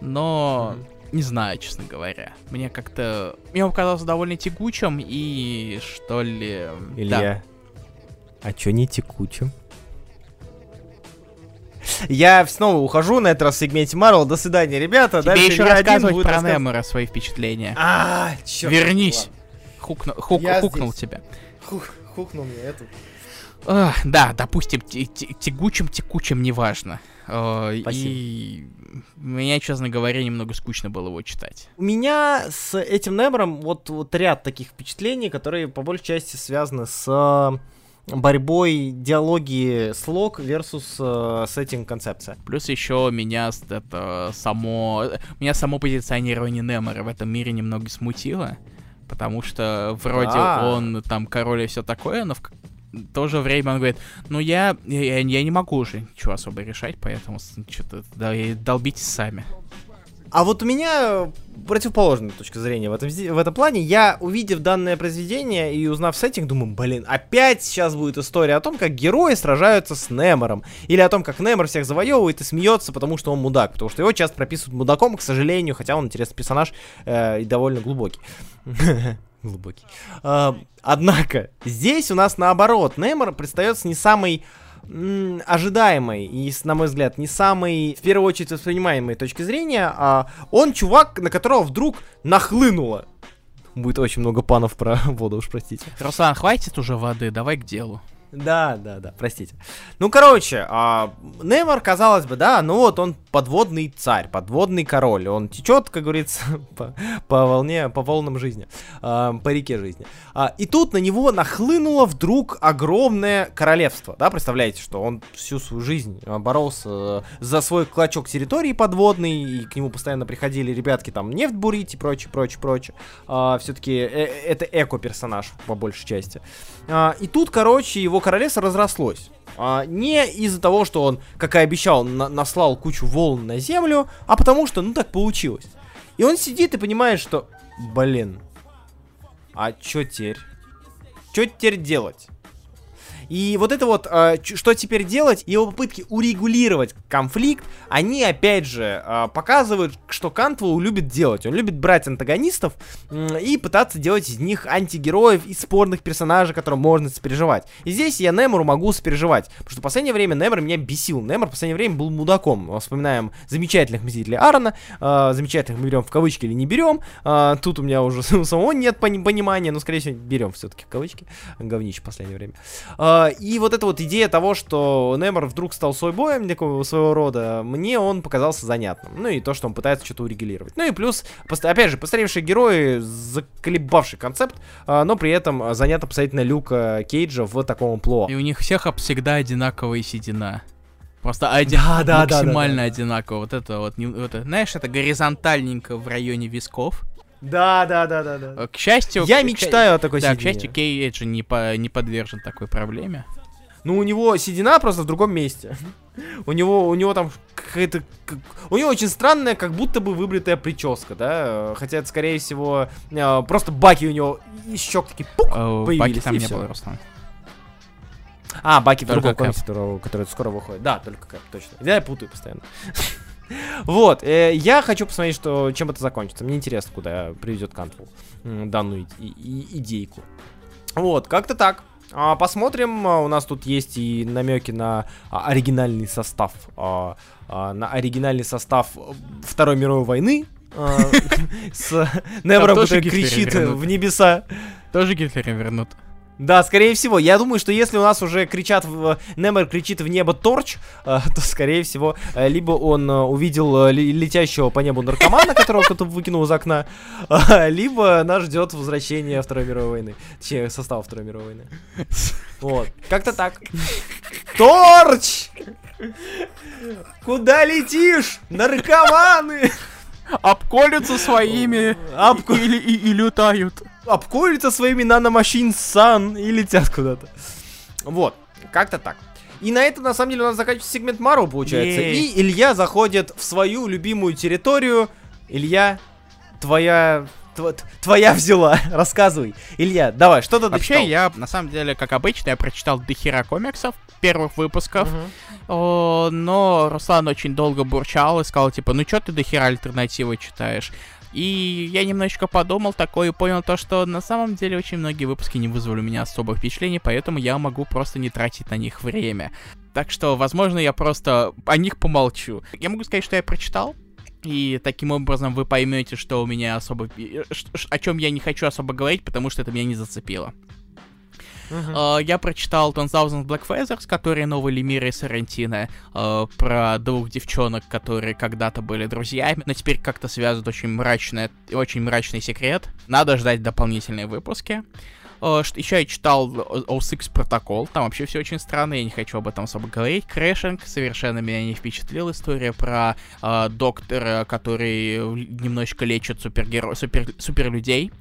Speaker 1: Но... Mm-hmm не знаю, честно говоря. Мне как-то... Мне он показался довольно текучим и что ли...
Speaker 2: Илья, да. а чё не текучим? Я снова ухожу на этот раз в сегменте Марвел. До свидания, ребята.
Speaker 1: Тебе Дальше еще рассказывать про рассказ... Немора свои впечатления.
Speaker 2: А, черт.
Speaker 1: Вернись. Хукну, хук, хукнул здесь. тебя.
Speaker 2: Хук, хукнул мне эту.
Speaker 1: Да, допустим, тягучим, текучим, неважно. Uh, и меня, честно говоря, немного скучно было его читать.
Speaker 2: У меня с этим Немором вот, вот ряд таких впечатлений, которые по большей части связаны с э, борьбой диалоги слог versus э, сеттинг концепция.
Speaker 1: Плюс еще меня это само меня само позиционирование Немора в этом мире немного смутило, потому что вроде а. он там король и все такое, но в то же время он говорит, ну я, я, я не могу уже ничего особо решать, поэтому что-то да, долбитесь сами.
Speaker 2: А вот у меня противоположная точка зрения в этом, в этом плане. Я, увидев данное произведение и узнав сеттинг, думаю, блин, опять сейчас будет история о том, как герои сражаются с Немором. Или о том, как Немор всех завоевывает и смеется, потому что он мудак. Потому что его часто прописывают мудаком, к сожалению, хотя он интересный персонаж э, и довольно глубокий. глубокий. А, однако, здесь у нас наоборот, Неймор предстается не самый ожидаемой и, на мой взгляд, не самой, в первую очередь, воспринимаемой точки зрения, а он чувак, на которого вдруг нахлынуло. Будет очень много панов про воду, уж простите.
Speaker 1: Руслан, хватит уже воды, давай к делу.
Speaker 2: Да, да, да, простите. Ну, короче, а, Неймар, казалось бы, да, ну вот он подводный царь, подводный король. Он течет, как говорится, по, по волне, по волнам жизни, а, по реке жизни. А, и тут на него нахлынуло вдруг огромное королевство, да, представляете, что он всю свою жизнь боролся за свой клочок территории подводный, и к нему постоянно приходили ребятки там нефть бурить и прочее, прочее, прочее. А, все-таки э это эко-персонаж по большей части. А, и тут, короче, его королевство разрослось. А, не из-за того, что он, как и обещал, на наслал кучу волн на землю, а потому что, ну, так получилось. И он сидит и понимает, что, блин, а чё теперь? Чё теперь делать? И вот это вот, э, что теперь делать, его попытки урегулировать конфликт, они опять же э, показывают, что Кантвелл любит делать. Он любит брать антагонистов и пытаться делать из них антигероев и спорных персонажей, которым можно сопереживать. И здесь я Немору могу сопереживать, потому что в последнее время Немор меня бесил. Немор в последнее время был мудаком. Вспоминаем замечательных Мстителей Аарона, э, замечательных мы берем в кавычки или не берем. Тут у меня уже самого нет понимания, но скорее всего берем все-таки в кавычки. Говнище в последнее время. И вот эта вот идея того, что Немор вдруг стал сойбоем такого своего рода, мне он показался занятным. Ну и то, что он пытается что-то урегулировать. Ну и плюс, опять же, постаревшие герои, заколебавший концепт, э, но при этом занято посмотреть на Люка Кейджа в таком амплуа.
Speaker 1: И у них всех всегда одинаковая седина. Просто один, да, да, максимально да, да, да. одинаково. Вот это вот, это, знаешь, это горизонтальненько в районе висков.
Speaker 2: Да, да, да, да, да.
Speaker 1: К счастью,
Speaker 2: я к, мечтаю о такой
Speaker 1: да, седине. к счастью, Кейдж не, по, не подвержен такой проблеме.
Speaker 2: Ну, у него седина просто в другом месте. у него, у него там какая-то... У него очень странная, как будто бы выбритая прическа, да? Хотя это, скорее всего, э, просто баки у него еще такие пук, uh, появились. Баки
Speaker 1: там не было, Руслан.
Speaker 2: А, Баки в другом комиксе, который, который скоро выходит. Да, только Кэп, точно. Я путаю постоянно. Вот, э, я хочу посмотреть, что, чем это закончится. Мне интересно, куда приведет Кантвелл данную и, и, идейку. Вот, как-то так. А, посмотрим, а, у нас тут есть и намеки на а, оригинальный состав, а, а, на оригинальный состав Второй мировой войны. С который кричит в небеса.
Speaker 1: Тоже Гитлера вернут.
Speaker 2: Да, скорее всего. Я думаю, что если у нас уже кричат, в, Немер кричит в небо торч, э, то, скорее всего, э, либо он э, увидел э, летящего по небу наркомана, которого кто-то выкинул из окна, э, либо нас ждет возвращение Второй мировой войны. Точнее, состава Второй мировой войны. Вот. Как-то так. Торч! Куда летишь? Наркоманы!
Speaker 1: Обколются своими Обко... и, и, и летают
Speaker 2: обколются своими наномашин сан и летят куда-то. Вот, как-то так. И на этом, на самом деле, у нас заканчивается сегмент Мару, получается. Ей. И Илья заходит в свою любимую территорию. Илья, твоя твоя взяла. Рассказывай. Илья, давай, что ты
Speaker 1: Вообще, дочитал? я, на самом деле, как обычно, я прочитал дохера комиксов, первых выпусков. Uh-huh. О, но Руслан очень долго бурчал и сказал, типа, ну что ты дохера альтернативы читаешь? И я немножечко подумал такое и понял то, что на самом деле очень многие выпуски не вызвали у меня особых впечатлений, поэтому я могу просто не тратить на них время. Так что, возможно, я просто о них помолчу. Я могу сказать, что я прочитал, и таким образом вы поймете, что у меня особо... Э, о чем я не хочу особо говорить, потому что это меня не зацепило. Uh-huh. Uh, я прочитал Thousand Black Feathers, которые новые мира из Сарантино, uh, про двух девчонок, которые когда-то были друзьями, но теперь как-то связывают очень мрачный, очень мрачный секрет. Надо ждать дополнительные выпуски. Uh, еще я читал O6 протокол, там вообще все очень странно, я не хочу об этом особо говорить. Crashing совершенно меня не впечатлил. История про uh, доктора, который немножечко лечит супергеро... супер... суперлюдей.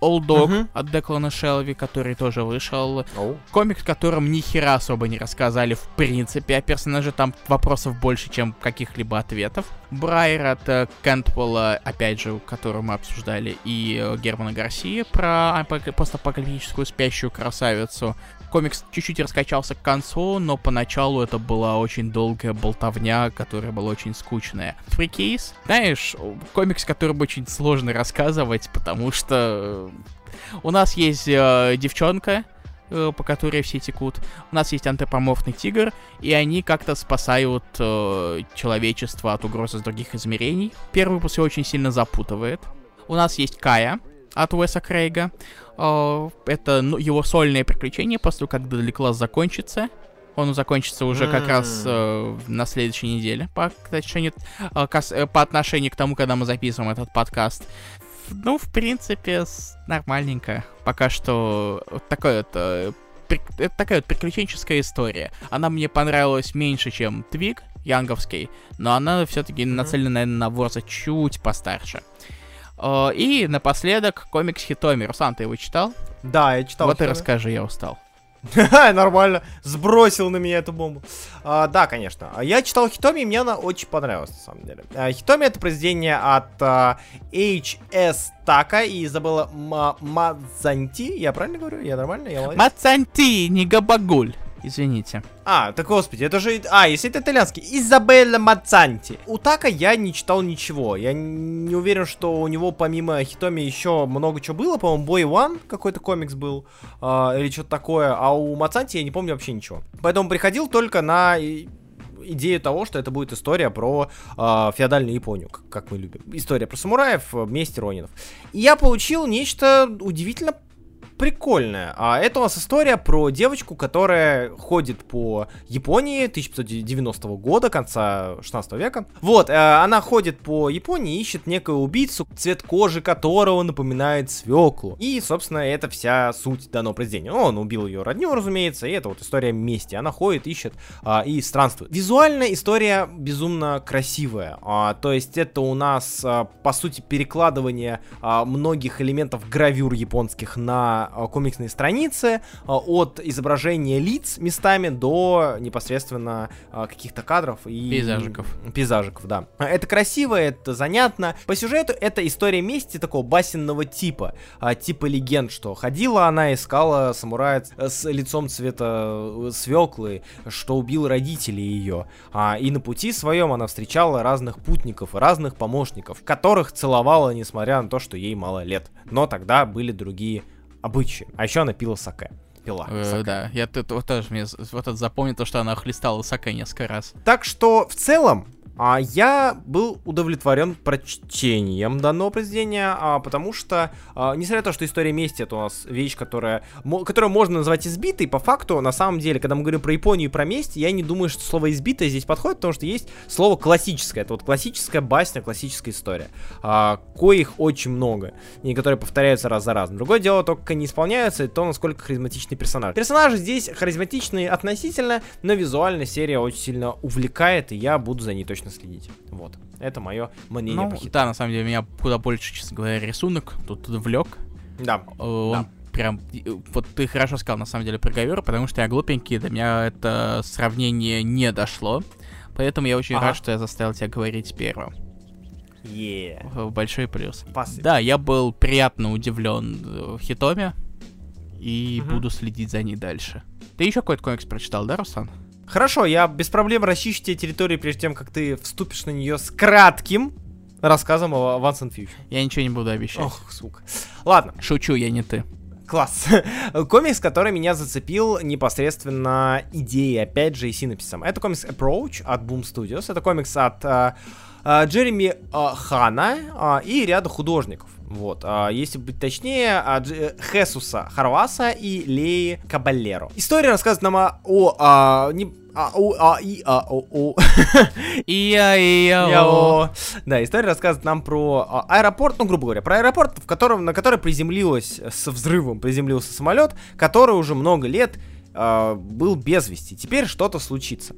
Speaker 1: Old Dog uh-huh. от Деклана Шелви, который тоже вышел. Oh. Комик, в котором ни хера особо не рассказали в принципе о персонаже. Там вопросов больше, чем каких-либо ответов. Briar от э, Кэнтвелла, опять же, которого мы обсуждали, и э, Германа Гарсии про постапокалиптическую спящую красавицу комикс чуть-чуть раскачался к концу, но поначалу это была очень долгая болтовня, которая была очень скучная. Three Keys, знаешь, комикс, который очень сложно рассказывать, потому что у нас есть э, девчонка, э, по которой все текут. У нас есть антропоморфный тигр, и они как-то спасают э, человечество от угрозы с других измерений. Первый выпуск очень сильно запутывает. У нас есть Кая от Уэса Крейга. А, это ну, его сольное приключение после как Deadly Class закончится. Он закончится уже как раз э, на следующей неделе по отношению, э, кас, э, по отношению к тому, когда мы записываем этот подкаст. Ну, в принципе, с, нормальненько. Пока что такое вот, э, при, это такая вот приключенческая история. Она мне понравилась меньше, чем Твиг, Янговский, но она все-таки mm-hmm. нацелена, наверное, на Ворза чуть постарше. Э, и напоследок комикс Хитоми. Руслан, ты его читал?
Speaker 2: Да, я читал.
Speaker 1: Вот и расскажи, я устал.
Speaker 2: Нормально. Сбросил на меня эту бомбу. А, да, конечно. Я читал Хитоми, и мне она очень понравилась, на самом деле. А, Хитоми это произведение от а, H.S. Така и Изабелла Мадзанти. Я правильно говорю? Я нормально? Я
Speaker 1: Мадзанти, не габагуль. Извините.
Speaker 2: А, так господи, это же... А, если это итальянский. Изабелла Мацанти. У Така я не читал ничего. Я не уверен, что у него помимо Хитоми еще много чего было. По-моему, Boy One какой-то комикс был. А, или что-то такое. А у Мацанти я не помню вообще ничего. Поэтому приходил только на идею того, что это будет история про э, феодальную Японию, как мы любим. История про самураев, месть Ронинов. И я получил нечто удивительно прикольная. А это у нас история про девочку, которая ходит по Японии 1590 года, конца 16 века. Вот, э, она ходит по Японии ищет некую убийцу, цвет кожи которого напоминает свеклу. И, собственно, это вся суть данного произведения. Он убил ее родню, разумеется, и это вот история мести. Она ходит, ищет а, и странствует. Визуально история безумно красивая. А, то есть это у нас, а, по сути, перекладывание а, многих элементов гравюр японских на а, комиксные страницы, а, от изображения лиц местами до непосредственно а, каких-то кадров и...
Speaker 1: Пейзажиков.
Speaker 2: Пейзажиков, да. Это красиво, это занятно. По сюжету это история мести такого басенного типа, типа легенд, что ходила она, искала самурая с лицом цвета э, свеклы, что убил родителей ее. И на пути своем она встречала разных путников и разных помощников, которых целовала, несмотря на то, что ей мало лет. Но тогда были другие обычаи. А еще она пила саке. Пила.
Speaker 1: Э, да, я тут вот тоже мне вот это запомнил то, что она хлестала саке несколько раз.
Speaker 2: Так что в целом а я был удовлетворен прочтением данного произведения, а, потому что, а, несмотря на то, что история мести это у нас вещь, которая, которую можно назвать избитой, по факту, на самом деле, когда мы говорим про Японию и про месть, я не думаю, что слово избитое здесь подходит, потому что есть слово классическое. Это вот классическая басня, классическая история, а, коих очень много, и которые повторяются раз за разом. Другое дело только не исполняются, и то, насколько харизматичный персонаж. Персонажи здесь харизматичные относительно, но визуально серия очень сильно увлекает, и я буду за ней точно внимательно следить. Вот. Это мое мнение
Speaker 1: ну, по Да, на самом деле, меня куда больше, честно говоря, рисунок тут влек.
Speaker 2: Да.
Speaker 1: Э, он да. прям... Вот ты хорошо сказал, на самом деле, про говер, потому что я глупенький, до меня это сравнение не дошло. Поэтому я очень ага. рад, что я заставил тебя говорить первым.
Speaker 2: Yeah.
Speaker 1: Большой плюс.
Speaker 2: Спасибо.
Speaker 1: Да, я был приятно удивлен э, в Хитоме и угу. буду следить за ней дальше. Ты еще какой-то комикс прочитал, да, Руслан?
Speaker 2: Хорошо, я без проблем расчищу тебе территории, прежде чем как ты вступишь на нее с кратким рассказом о Once and Future.
Speaker 1: Я ничего не буду обещать.
Speaker 2: Ох, сука. Ладно.
Speaker 1: Шучу, я не ты.
Speaker 2: Класс. комикс, который меня зацепил непосредственно идеей, опять же, и синопсисом. Это комикс Approach от Boom Studios. Это комикс от uh, uh, Джереми uh, Хана и ряда художников. Вот, а, если быть точнее, от э, Хесуса Харваса и Леи Кабалеро. История рассказывает нам о, о а, не, а, о, а, и, а, о, о.
Speaker 1: и, а, и, а, о.
Speaker 2: Да, история рассказывает нам про а, аэропорт, ну, грубо говоря, про аэропорт, в котором, на который приземлилась с взрывом, приземлился самолет, который уже много лет а, был без вести. Теперь что-то случится.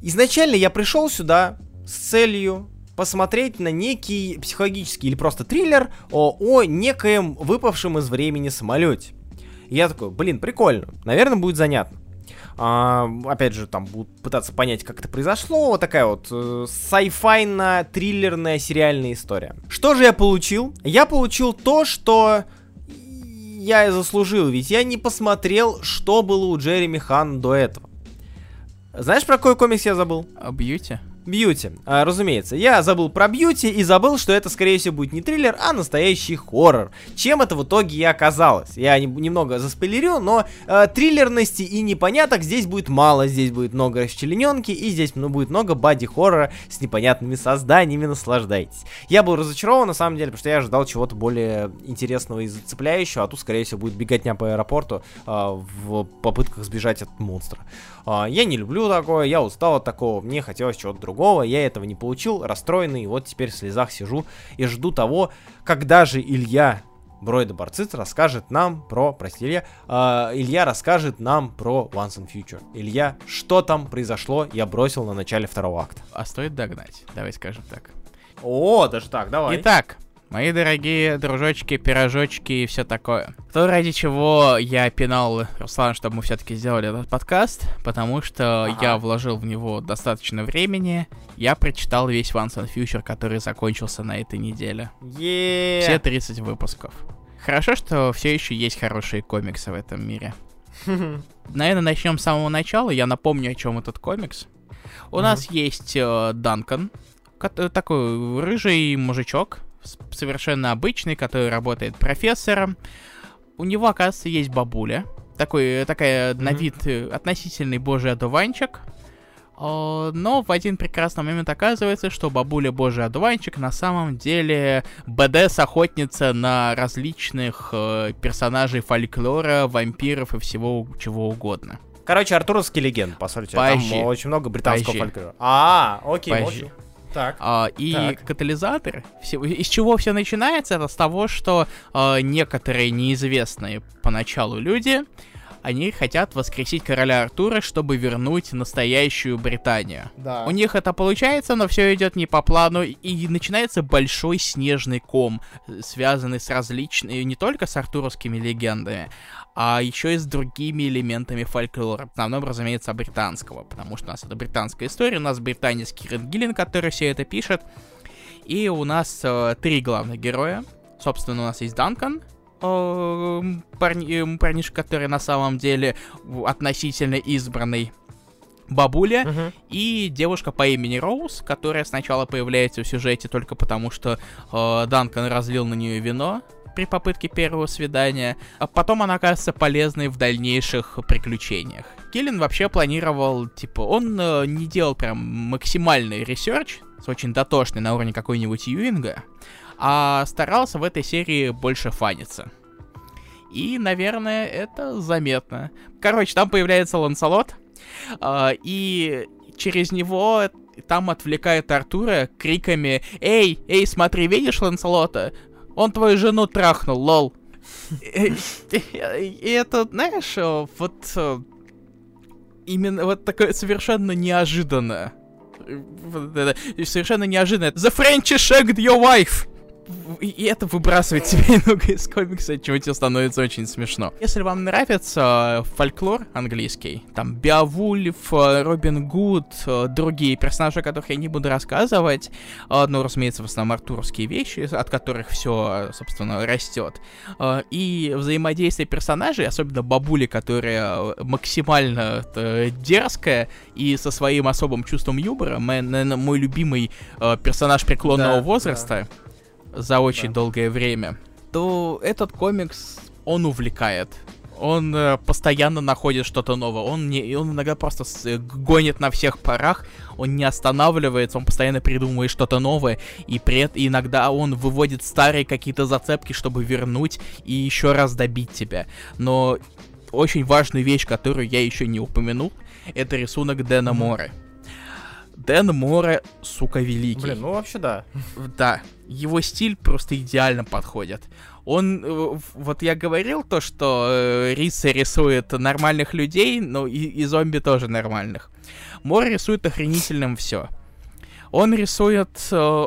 Speaker 2: Изначально я пришел сюда с целью посмотреть на некий психологический или просто триллер о, о некоем выпавшем из времени самолете. И я такой, блин, прикольно, наверное, будет занятно. А, опять же, там будут пытаться понять, как это произошло. Вот такая вот э, сайфайно-триллерная сериальная история. Что же я получил? Я получил то, что я и заслужил, ведь я не посмотрел, что было у Джереми Хан до этого. Знаешь, про какой комикс я забыл?
Speaker 1: Бьюти.
Speaker 2: Бьюти. А, разумеется, я забыл про Бьюти и забыл, что это, скорее всего, будет не триллер, а настоящий хоррор. Чем это в итоге и оказалось. Я не, немного заспойлерю, но э, триллерности и непоняток здесь будет мало. Здесь будет много расчлененки и здесь ну, будет много бади-хоррора с непонятными созданиями. Наслаждайтесь. Я был разочарован, на самом деле, потому что я ожидал чего-то более интересного и зацепляющего, а тут, скорее всего, будет беготня по аэропорту э, в попытках сбежать от монстра. Э, я не люблю такое, я устал от такого, мне хотелось чего-то другого, я этого не получил, расстроенный, вот теперь в слезах сижу и жду того, когда же Илья Бройда Барциц расскажет нам про, прости, Илья, э, Илья расскажет нам про Once and Future. Илья, что там произошло, я бросил на начале второго акта.
Speaker 1: А стоит догнать, давай скажем так.
Speaker 2: О, даже так, давай.
Speaker 1: Итак, мои дорогие дружочки, пирожочки и все такое. То, ради чего я пинал Руслан, чтобы мы все-таки сделали этот подкаст, потому что ага. я вложил в него достаточно времени. Я прочитал весь Once and Future, который закончился на этой неделе.
Speaker 2: Yeah.
Speaker 1: Все 30 выпусков. Хорошо, что все еще есть хорошие комиксы в этом мире. Наверное, начнем с самого начала. Я напомню, о чем этот комикс. У mm-hmm. нас есть э, Данкан, такой рыжий мужичок, совершенно обычный, который работает профессором. У него, оказывается, есть бабуля. Такой, такая mm-hmm. на вид э, относительный божий одуванчик. Но в один прекрасный момент оказывается, что бабуля Божий одуванчик на самом деле БДС-охотница на различных э, персонажей фольклора, вампиров и всего чего угодно.
Speaker 2: Короче, Артуровский легенд, по сути. Позже. Там очень много британского Позже. фольклора. А, окей, Позже. окей.
Speaker 1: Так. А, и так. катализатор, все, из чего все начинается, это с того, что а, некоторые неизвестные поначалу люди они хотят воскресить короля Артура, чтобы вернуть настоящую Британию. Да. У них это получается, но все идет не по плану, и начинается большой снежный ком, связанный с различными, не только с артуровскими легендами, а еще и с другими элементами фольклора. В основном, разумеется, британского, потому что у нас это британская история, у нас британец Кирен Гиллин, который все это пишет, и у нас э, три главных героя. Собственно, у нас есть Данкан, э, парни, парнишка, который на самом деле относительно избранный бабуля uh-huh. и девушка по имени Роуз, которая сначала появляется в сюжете только потому, что э, Данкан разлил на нее вино при попытке первого свидания, а потом она окажется полезной в дальнейших приключениях. Гиллен вообще планировал, типа, он э, не делал прям максимальный research, очень дотошный на уровне какой-нибудь Юинга, а старался в этой серии больше фаниться. И, наверное, это заметно. Короче, там появляется Ланселот, э, и через него там отвлекает Артура криками «Эй, эй, смотри, видишь Ланселота? Он твою жену трахнул, лол!» И это, знаешь, вот именно вот такое совершенно неожиданное. Совершенно неожиданное. The French shagged your wife! И это выбрасывает тебя немного из комикса, чего тебе становится очень смешно. Если вам нравится э, фольклор английский, там Беовульф, э, Робин Гуд, э, другие персонажи, о которых я не буду рассказывать, ну, разумеется, в основном артуровские вещи, от которых все, собственно, растет, и взаимодействие персонажей, особенно бабули, которая максимально дерзкая и со своим особым чувством юмора, мой, наверное, мой любимый персонаж преклонного да, возраста, да за очень да. долгое время, то этот комикс, он увлекает. Он э, постоянно находит что-то новое. Он, не, он иногда просто с, э, гонит на всех парах. Он не останавливается, он постоянно придумывает что-то новое. И этом иногда он выводит старые какие-то зацепки, чтобы вернуть и еще раз добить тебя. Но очень важная вещь, которую я еще не упомянул, это рисунок Дэна Море. Дэн Море, сука, великий.
Speaker 2: Блин, ну вообще да.
Speaker 1: Да, его стиль просто идеально подходит. Он, э, вот я говорил то, что э, Риса рисует нормальных людей, но и, и зомби тоже нормальных. Мор рисует охренительным все. Он рисует... Э,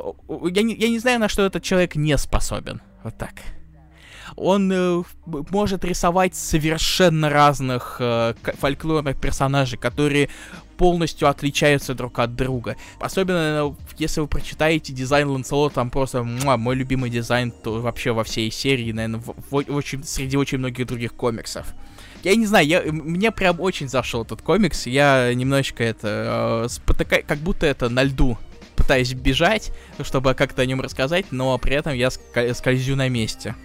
Speaker 1: я, не, я не знаю, на что этот человек не способен. Вот так он э, может рисовать совершенно разных э, фольклорных персонажей, которые полностью отличаются друг от друга. Особенно, если вы прочитаете дизайн Ланселота, там просто муа, мой любимый дизайн то вообще во всей серии, наверное, в, в, очень, среди очень многих других комиксов. Я не знаю, я, мне прям очень зашел этот комикс, я немножечко это, э, спотыка, как будто это на льду пытаюсь бежать, чтобы как-то о нем рассказать, но при этом я скользю на месте.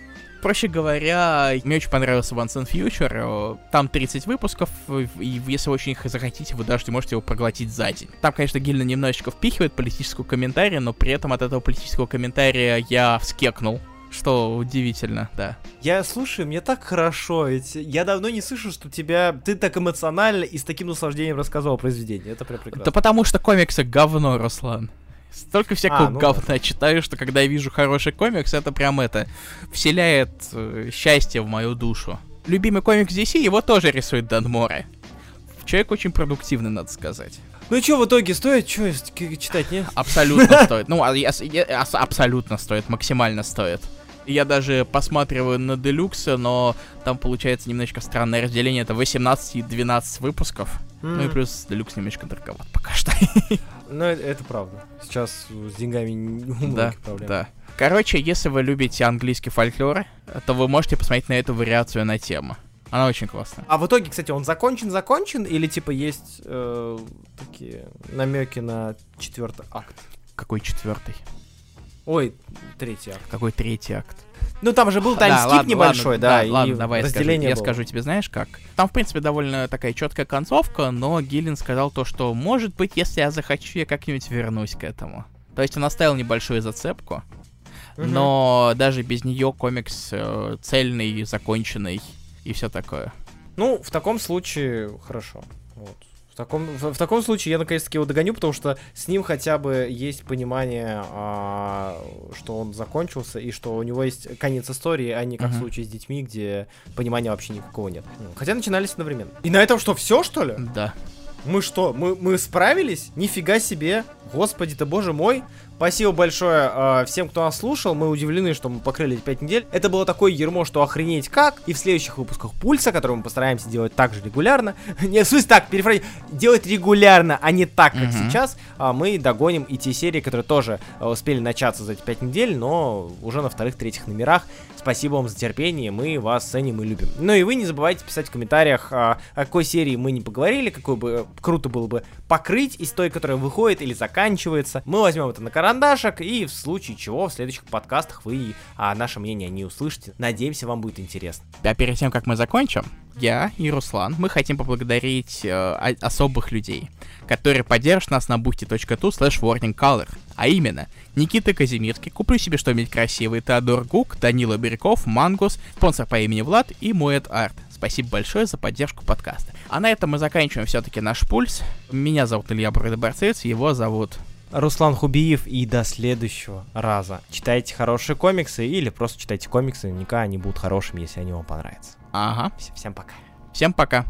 Speaker 1: Проще говоря, мне очень понравился Once and Future. Там 30 выпусков, и если очень их захотите, вы даже можете его проглотить за день. Там, конечно, Гильна немножечко впихивает политического комментария, но при этом от этого политического комментария я вскекнул. Что удивительно, да.
Speaker 2: Я слушаю, мне так хорошо, ведь я давно не слышу, что тебя ты так эмоционально и с таким наслаждением рассказывал о произведении. Это прям прекрасно.
Speaker 1: Да потому что комиксы говно, Руслан. Столько всякого а, ну говна читаю, что когда я вижу хороший комикс, это прям это вселяет э, счастье в мою душу. Любимый комикс DC его тоже рисует Дан Море. Человек очень продуктивный, надо сказать.
Speaker 2: Ну и что в итоге стоит? Что читать, нет?
Speaker 1: Абсолютно стоит. Ну, а абсолютно стоит, максимально стоит. Я даже посматриваю на Делюкс, но там получается немножечко странное разделение. Это 18 и 12 выпусков. Mm. Ну и плюс Делюкс немножечко дороговат пока что.
Speaker 2: Ну, это, это правда. Сейчас с деньгами
Speaker 1: да, проблемы. Да. Короче, если вы любите английский фольклор, то вы можете посмотреть на эту вариацию на тему. Она очень классная.
Speaker 2: А в итоге, кстати, он закончен, закончен, или типа есть э, такие намеки на четвертый акт?
Speaker 1: Какой четвертый?
Speaker 2: Ой, третий акт.
Speaker 1: Какой третий акт?
Speaker 2: Ну там же был таймскип да, небольшой, ладно, да, да, и
Speaker 1: ладно, давай разделение скажу, я скажу тебе, знаешь как? Там, в принципе, довольно такая четкая концовка, но Гиллин сказал то, что, может быть, если я захочу, я как-нибудь вернусь к этому. То есть он оставил небольшую зацепку, угу. но даже без нее комикс э, цельный, законченный и все такое.
Speaker 2: Ну, в таком случае хорошо. Таком, в, в таком случае я наконец-таки его догоню, потому что с ним хотя бы есть понимание, а, что он закончился и что у него есть конец истории, а не как uh-huh. в случае с детьми, где понимания вообще никакого нет. Хотя начинались одновременно. И на этом что, все что ли?
Speaker 1: Да.
Speaker 2: Мы что, мы, мы справились? Нифига себе! Господи ты, боже мой! Спасибо большое э, всем, кто нас слушал. Мы удивлены, что мы покрыли эти 5 недель. Это было такое ермо, что охренеть как. И в следующих выпусках Пульса, который мы постараемся делать так же регулярно. не, в смысле так, перефразить. Делать регулярно, а не так, как сейчас. А мы догоним и те серии, которые тоже э, успели начаться за эти 5 недель, но уже на вторых-третьих номерах. Спасибо вам за терпение. Мы вас ценим и любим. Ну и вы не забывайте писать в комментариях, о какой серии мы не поговорили, какой бы круто было бы покрыть из той, которая выходит или заканчивается. Мы возьмем это на карантин карандашик, и в случае чего в следующих подкастах вы а, наше мнение не услышите. Надеемся, вам будет интересно.
Speaker 1: А перед тем, как мы закончим, я и Руслан, мы хотим поблагодарить э, особых людей, которые поддержат нас на boosty.tu slash warningcolor. А именно, Никита Казимирский, Куплю себе что-нибудь красивое, Теодор Гук, Данила Бирюков, Мангус, спонсор по имени Влад и Муэт Арт. Спасибо большое за поддержку подкаста. А на этом мы заканчиваем все-таки наш пульс. Меня зовут Илья Бродоборцец, его зовут
Speaker 2: Руслан Хубиев, и до следующего раза. Читайте хорошие комиксы или просто читайте комиксы, наверняка они будут хорошими, если они вам понравятся.
Speaker 1: Ага.
Speaker 2: Всем пока.
Speaker 1: Всем пока.